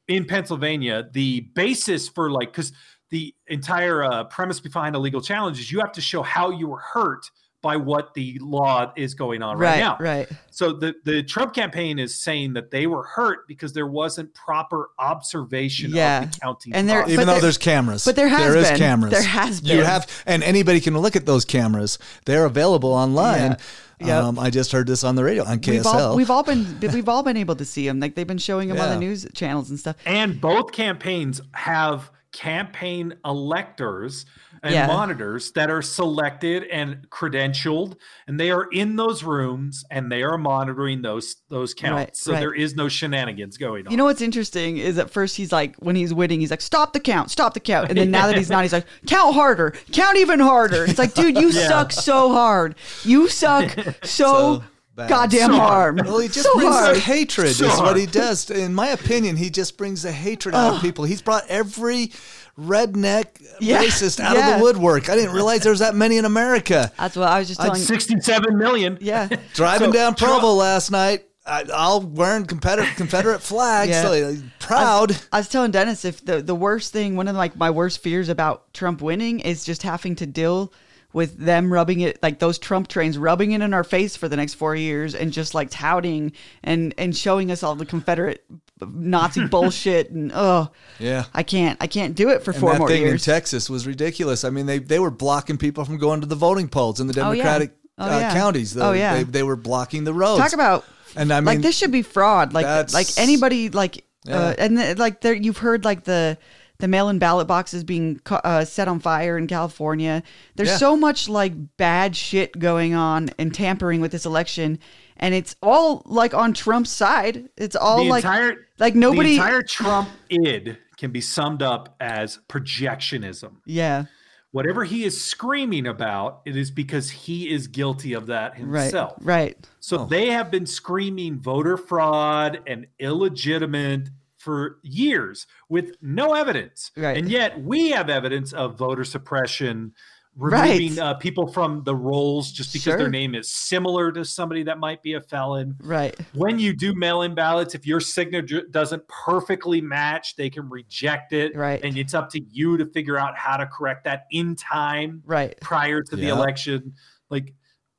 in Pennsylvania, the basis for like because the entire uh, premise behind a legal challenge is you have to show how you were hurt by what the law is going on right, Right, now. right. So the the Trump campaign is saying that they were hurt because there wasn't proper observation Yeah. of the counting. And there- Even But though there- there's cameras, but there has there is been. cameras. There has been. You been. have, and anybody can look at those cameras. They're available online. Yeah. Yep. Um, I just heard this on the radio on KSL. We've all, we've all been we've all been able to see them. Like they've been showing them on the news channels and stuff. And both campaigns have campaign electors and Yeah. monitors that are selected and credentialed, and they are in those rooms and they are monitoring those those counts. Right, so right. there is no shenanigans going on. You know what's interesting is at first he's like when he's winning he's like stop the count stop the count and then now that he's not he's like count harder count even harder it's like dude you Yeah. suck so hard you suck so, So bad. goddamn So hard hard. Well, he just so brings hard the hatred. So is what he does. In my opinion, he just brings the hatred out of people. He's brought every redneck Yeah. racist out of the woodwork. I didn't realize there was that many in America. that's what I was just telling sixty-seven million. yeah Driving So, down Trump- Provo last night, I, all wearing Confederate Confederate flags. Yeah. So, uh, proud. I was telling Dennis if the the worst thing, one of like my worst fears about Trump winning is just having to deal with them rubbing it like those Trump trains rubbing it in our face for the next four years and just like touting and and showing us all the Confederate Nazi bullshit and oh Yeah. I can't I can't do it for And four that more thing years. in Texas was ridiculous. I mean, they, they were blocking people from going to the voting polls in the Oh, yeah. Democratic Oh, uh, yeah. counties. The- Oh, yeah. They, they were blocking the roads. Talk about And I mean like this should be fraud. Like like anybody like uh, and the, like there you've heard like the the mail-in ballot boxes being uh, set on fire in California. There's Yeah. so much like bad shit going on and tampering with this election, and it's all like on Trump's side. It's all the like entire like nobody. the entire Trump id can be summed up as projectionism. yeah, Whatever he is screaming about, it is because he is guilty of that right, himself. right. So they have been screaming voter fraud and illegitimate for years with no evidence. Right. And yet we have evidence of voter suppression, Right. removing uh, people from the rolls just because Sure. their name is similar to somebody that might be a felon. Right. When you do mail in ballots, if your signature doesn't perfectly match, they can reject it. Right. And it's up to you to figure out how to correct that in time Right. prior to the election. Like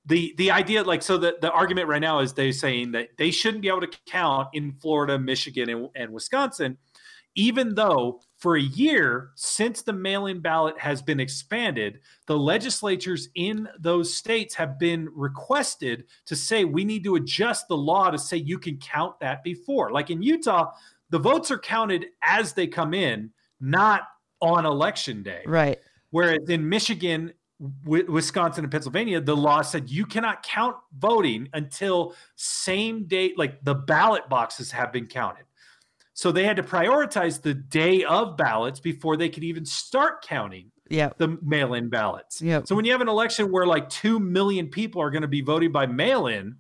the the idea, like so the, the argument right now is they're saying that they shouldn't be able to count in Florida, Michigan, and, and Wisconsin, even though for a year since the mail-in ballot has been expanded, the legislatures in those states have been requested to say we need to adjust the law to say you can count that before. Like in Utah, the votes are counted as they come in, not on election day. Right. Whereas in Michigan, Wisconsin, and Pennsylvania, the law said you cannot count voting until same day, like the ballot boxes have been counted. So they had to prioritize the day of ballots before they could even start counting Yeah. the mail in ballots. Yep. So when you have an election where like 2 million people are going to be voting by mail in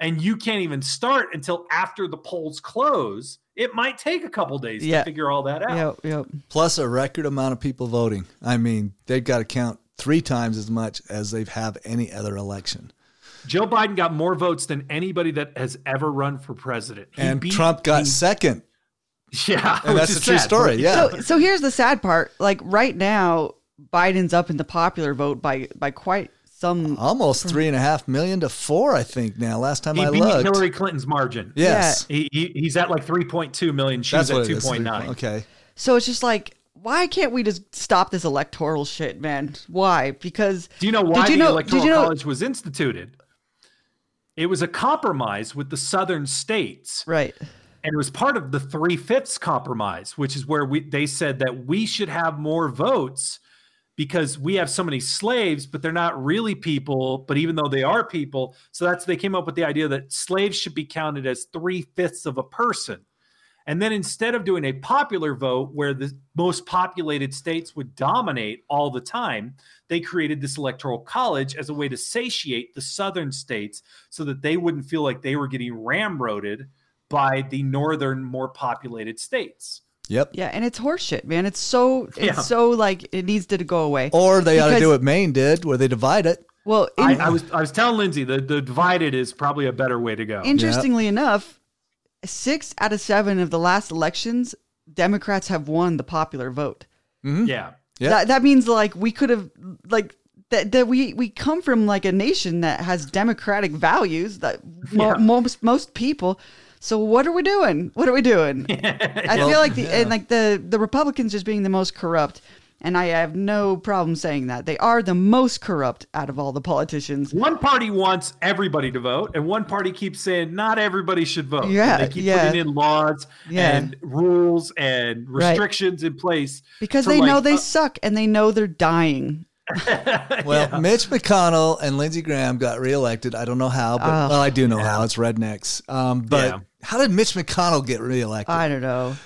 and you can't even start until after the polls close, it might take a couple days Yeah. to figure all that out. Yep. Yep. plus a record amount of people voting. I mean, they've got to count three times as much as they've have any other election. Joe Biden got more votes than anybody that has ever run for president. He and beat- Trump got he- second. yeah, And that's a true sad. story. Yeah. So so here's the sad part. Like right now, Biden's up in the popular vote by by quite some. Almost three and a half million to four, I think now. Last time He I beat looked. Hillary Clinton's margin. yes. He, he, he's at like 3.2 million. She's That's at what it is. 2.9. Okay. So it's just like, why can't we just stop this electoral shit, man? Why? Because Do you know why you the know- Electoral you know- College was instituted? It was a compromise with the southern states. right, and it was part of the three fifths compromise, which is where we they said that we should have more votes because we have so many slaves, but they're not really people. But even though they are people, so that's they came up with the idea that slaves should be counted as three fifths of a person. And then instead of doing a popular vote where the most populated states would dominate all the time, they created this electoral college as a way to satiate the southern states so that they wouldn't feel like they were getting ramroded by the northern, more populated states. Yep. yeah, and it's horseshit, man. It's so it's Yeah. so like it needs to go away. Or they ought to do what Maine did, where they divide it. Well, I, in- I was I was telling Lindsay the, the divided is probably a better way to go. interestingly enough, six out of seven of the last elections, Democrats have won the popular vote. Mm-hmm. yeah. Yeah. That that means like we could have like that, that we we come from like a nation that has democratic values that mo- Yeah. most most people. So what are we doing? What are we doing? I feel like the and like the the Republicans just being the most corrupt, and I have no problem saying that they are the most corrupt out of all the politicians. One party wants everybody to vote, and one party keeps saying not everybody should vote. And Yeah, they keep yeah. putting in laws Yeah. and rules and Right. restrictions in place Because to, they know they uh, suck and they know they're dying. Well, Mitch McConnell and Lindsey Graham got reelected. I don't know how, but Oh. well, I do know how. It's rednecks. Um, but Yeah. how did Mitch McConnell get reelected? I don't know.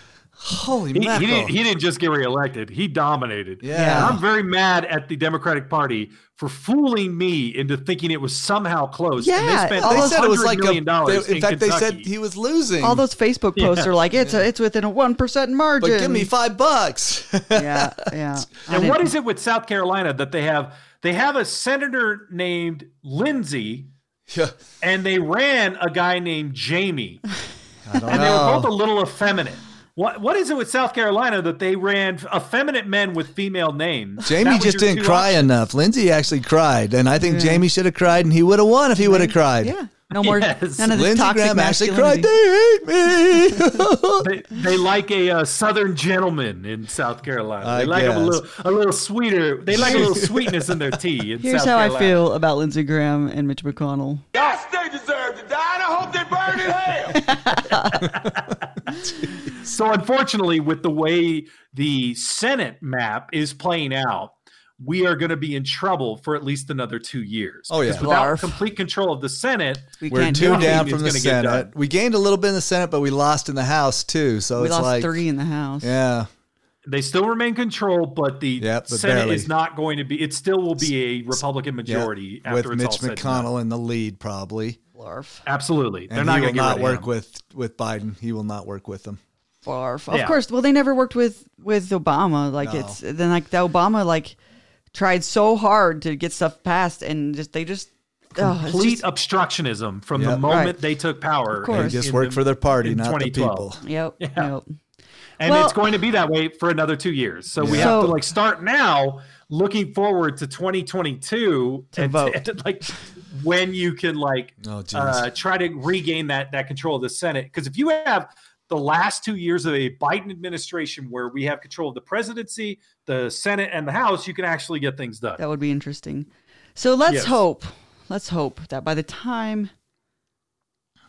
Holy He, he, mackerel! didn't, he didn't just get reelected; he dominated. Yeah. And I'm very mad at the Democratic Party for fooling me into thinking it was somehow close. and Yeah, they spent all they those said it was $100 like a. million dollars they- in, fact, they said he was losing. All those Facebook posts are like it's a, it's within a one percent margin. but give me five bucks. yeah, yeah. And what is it with South Carolina that they have? They have a senator named Lindsey, yeah, and they ran a guy named Jamie, I don't and they were both a little effeminate. What what is it with South Carolina that they ran effeminate men with female names? Jamie That just didn't cry options? enough. Lindsey actually cried, and I think Jamie should have cried, and he would have won if he would have cried. Yeah, no more. Yes. None of this Lindsey toxic Graham actually cried. They hate me. They, they like a uh, Southern gentleman in South Carolina. I They like 'em a little, a little sweeter. They like a little sweetness in their tea. In Here's South how I feel about Lindsey Graham and Mitch McConnell. Yes, they deserve to die, and I hope in hell. So unfortunately, with the way the Senate map is playing out, we are going to be in trouble for at least another two years. Oh, yeah. Without Barf. complete control of the Senate, We We're can't two do down from the is gonna get Senate. We gained a little bit in the Senate, but we lost in the House too. So We it's lost like three in the house. Yeah, they still remain control, but the Yep, but Senate barely. is not going to be. It still will be a Republican majority yeah. after with it's all Mitch said. McConnell in the lead, probably. Barf. Absolutely, they're And not he going will to not work rid of him. with with Biden. He will not work with them. Barf. Of Yeah. course. Well, they never worked with with Obama. Like No. it's then like the Obama like tried so hard to get stuff passed, and just they just oh, it's complete just- obstructionism from the moment Right. they took power. Of course. They just in work the- for their party, in not the people. Yep. Yeah. Yep. and Well- it's going to be that way for another two years. So we Yeah. have to like start now, looking forward to 2022 To and vote. and, like when you can like Oh, uh, try to regain that that control of the Senate. Because if you have the last two years of a Biden administration where we have control of the presidency, the Senate, and the House, you can actually get things done. That would be interesting. So let's Yes. hope. Let's hope that by the time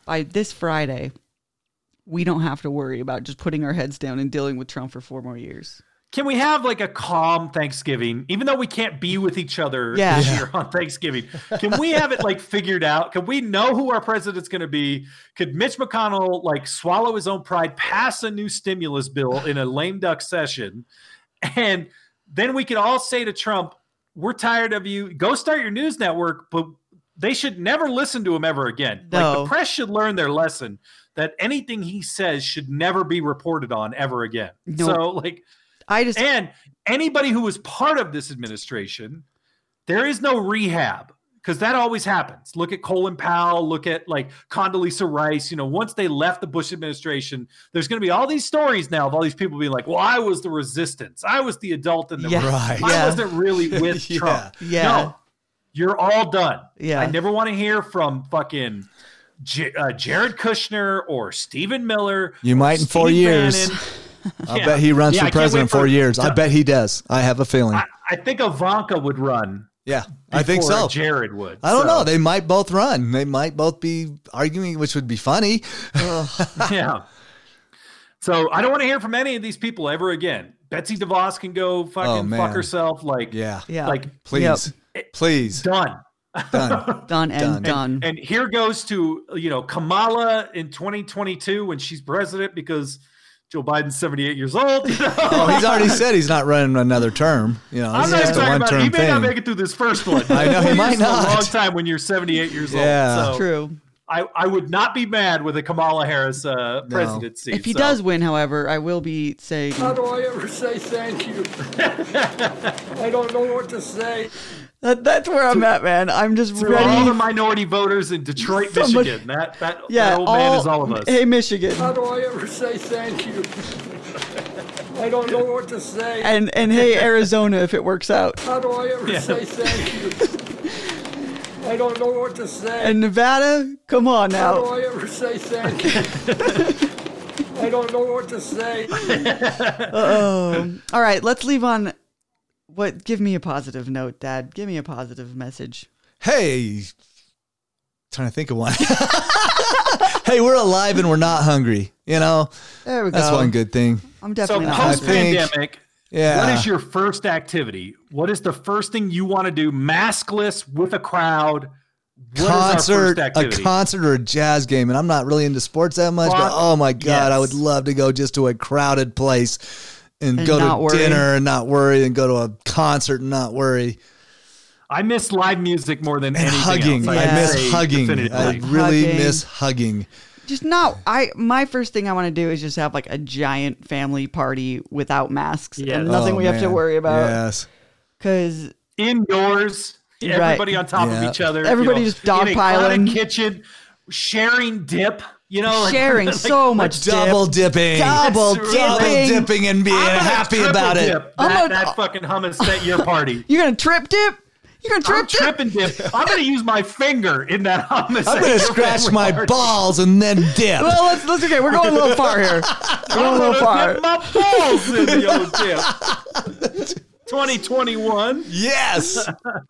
by this Friday, we don't have to worry about just putting our heads down and dealing with Trump for four more years. Can we have like a calm Thanksgiving, even though we can't be with each other Yeah. this year on Thanksgiving? Can we have it like figured out? Can we know who our president's going to be? Could Mitch McConnell like swallow his own pride, pass a new stimulus bill in a lame duck session, and then we could all say to Trump, "We're tired of you. Go start your news network." But they should never listen to him ever again. Like No. the press should learn their lesson that anything he says should never be reported on ever again. No. So like I just and anybody who was part of this administration, there is no rehab because that always happens. Look at Colin Powell, look at like Condoleezza Rice. You know, once they left the Bush administration, there's going to be all these stories now of all these people being like, well, I was the resistance. I was the adult in the Yeah. Right. I Yeah. wasn't really with Yeah. Trump. Yeah. No, you're all done. Yeah. I never want to hear from fucking J- uh, Jared Kushner or Stephen Miller. You might in four Steve years. Bannon. I Yeah. bet he runs Yeah, for president wait in four years. I bet he does. I have a feeling. I, I think Ivanka would run. yeah, I think so. Jared would. I don't So, know. They might both run. They might both be arguing, which would be funny. yeah. So I don't want to hear from any of these people ever again. Betsy DeVos can go fucking Oh, fuck herself. Like, Yeah. yeah. like Please. Please. done. Done. done and Done. done. And here goes to you know Kamala in 2022 when she's president because Joe Biden's 78 years old. you know? Oh, he's already said he's not running another term. You know, I'm it's not just a talking one about. He term may not make it through this first one. I know, he might not. is A long time when you're 78 years Yeah. old. So True. I, I would not be mad with a Kamala Harris uh, presidency. If he so- does win, however, I will be saying How do I ever say thank you? I don't know what to say. That, that's where I'm at, man. I'm just to all the minority voters in Detroit, Somebody- Michigan. That that, Yeah, that old man is all of us. Hey, Michigan. How do I ever say thank you? I don't know what to say. And and hey Arizona, if it works out. How do I ever say thank you? I don't know what to say. And Nevada, come on now. How do. I ever say thank you? I don't know what to say. oh. All right, let's leave on. What? Give me a positive note, Dad. Give me a positive message. Hey, trying to think of one. hey, we're alive and we're not hungry. You know, There we go. that's one good thing. I'm definitely not. post pandemic. Yeah. what is your first activity? What is the first thing you want to do, maskless with a crowd? What is our concert, first a concert or a jazz game, and I'm not really into sports that much. But oh my god, I would love to go just to a crowded place and, And go to worry. dinner and not worry, and go to a concert and not worry. I miss live music more than And anything hugging, else. I Yeah. miss say hugging. I really Hugging. miss hugging. Just not. I. My first thing I want to do is just have like a giant family party without masks Yes. and nothing Oh, we have to oh, worry about. Yes. Because indoors, Right. everybody on top Yeah. of each other. Everybody you know, just in a dogpiling. kitchen, sharing dip. You know, like- sharing like, so much dip. Double dipping. Double That's Double dipping. dipping and being happy about it. dip I'm That, gonna- that fucking hummus at your party. You're gonna trip dip. You're gonna I'm trip dip. tripping dip. I'm gonna use my finger in that hummus. I'm gonna scratch my party. balls and then dip. Well, let's let's okay. We're going a little far here. We're going a I'm little gonna far. dip my balls in the old dip. 2021. yes.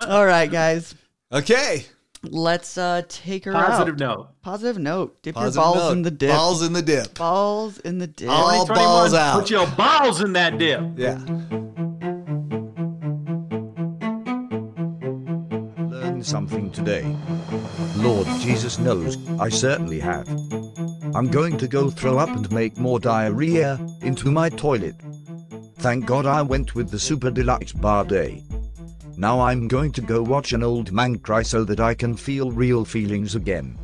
All right, guys. Okay. Let's uh take her Positive out. note. Positive note. Dip Positive your balls note. in the dip. Balls in the dip. Balls in the dip. All balls out. Put your balls in that dip. Yeah. Learned something today. Lord Jesus knows, I certainly have. I'm going to go throw up and make more diarrhea into my toilet. Thank God I went with the super deluxe bar day. Now I'm going to go watch an old man cry so that I can feel real feelings again.